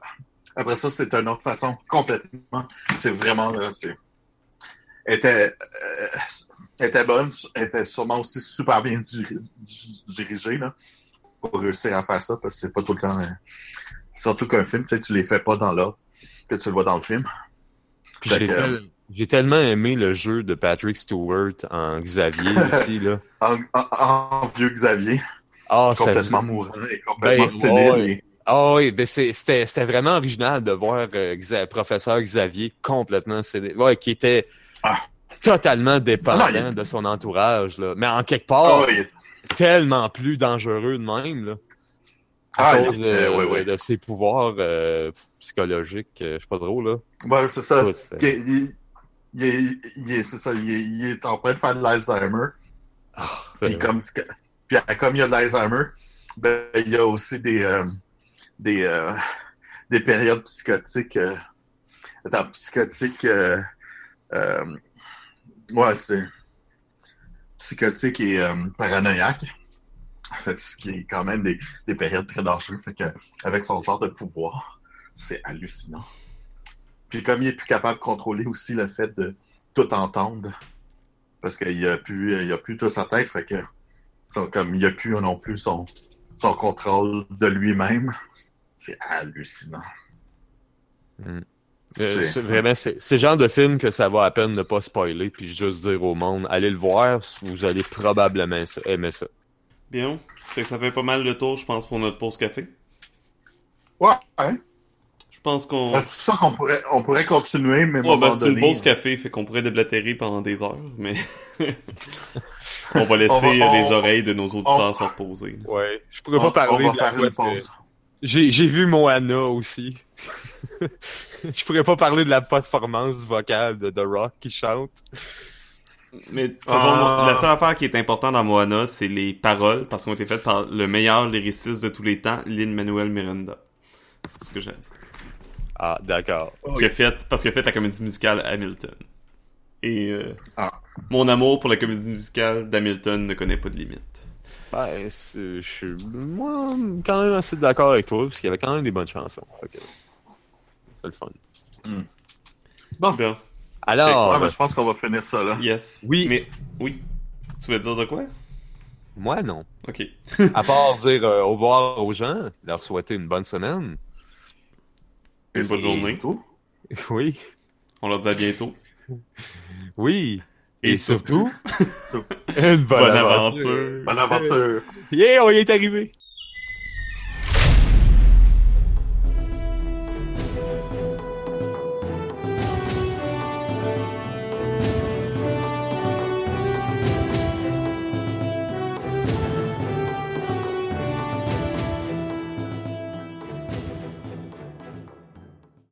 après ça, c'est une autre façon complètement. C'est vraiment là. Était, euh, était bonne, elle était sûrement aussi super bien diri- di- dirigée là, pour réussir à faire ça, parce que c'est pas tout le temps. euh, surtout qu'un film, tu sais, tu les fais pas dans l'ordre que tu le vois dans le film. J'ai, tellement aimé le jeu de Patrick Stewart en Xavier aussi là. En, en- en vieux Xavier, Ah, ça complètement mourant et complètement Ben, sénile. ouais. et- Ah oui, ben c'était c'était vraiment original de voir euh, Xa- professeur Xavier complètement cédé, ouais, qui était Ah. Totalement dépendant non, de son entourage là, mais en quelque part Ah, tellement plus dangereux de même là, à Ah, cause de, ouais, ouais. de ses pouvoirs euh, psychologiques, euh, je sais pas trop là. Ouais, c'est ça. Ouais, Il, est- il- il est, il est- c'est ça, il est, en train de faire de l'Alzheimer. Ah, Puis comme, puis comme il y a de l'Alzheimer, ben, il y a aussi des, euh, des, euh, des périodes psychotiques. Euh, attends, psychotiques. Ouais, c'est psychotique et euh, paranoïaque. Fait que ce qui est quand même des, des périodes très dangereuses. Fait que avec son genre de pouvoir, c'est hallucinant. Puis comme il est plus capable de contrôler aussi le fait de tout entendre. Parce qu'il a plus, il a plus toute sa tête, fait que sont comme il a plus non plus son, son contrôle de lui-même. C'est hallucinant. Mm. C'est- Euh, vraiment, c'est le genre de film que ça va à peine de pas spoiler, puis juste dire au monde, allez le voir, vous allez probablement ça- aimer ça. Bien. Fait que ça fait pas mal le tour, je pense, pour notre pause café. Ouais, hein? Je pense qu'on... C'est ça qu'on pourrait, on pourrait continuer, mais Ouais, ben, c'est une pause café, fait qu'on pourrait déblatérer pendant des heures, mais... on va laisser On va- euh, les on- oreilles de nos auditeurs on- se reposer. Ouais. Je pourrais on, pas parler on va de la faire fois une que- pause. J'ai j'ai vu Moana aussi. Je pourrais pas parler de la performance vocale de The Rock qui chante. Mais de toute Ah. façon, la seule affaire qui est importante dans Moana, c'est les paroles, parce qu'elles ont été faites par le meilleur lyriciste de tous les temps, Lin-Manuel Miranda. C'est ce que j'ai à dire. Ah, d'accord. Fait, parce qu'il a fait la comédie musicale Hamilton. Et euh, Ah. mon amour pour la comédie musicale d'Hamilton ne connaît pas de limite. Ben, je suis, moi, quand même assez d'accord avec toi, parce qu'il y avait quand même des bonnes chansons. Que, c'est le fun. Bon, Bien. Alors, ouais, mais je pense qu'on va finir ça là. Yes. Oui. Mais, oui. Tu veux dire de quoi? moi, non. Ok. À part dire euh, au revoir aux gens, leur souhaiter une bonne semaine. Une bonne journée. Tout. Oui. On leur dit à bientôt. Oui. Et Et, surtout, surtout, une bonne, Bonne aventure. aventure. Bonne aventure. Yeah, on y est arrivé.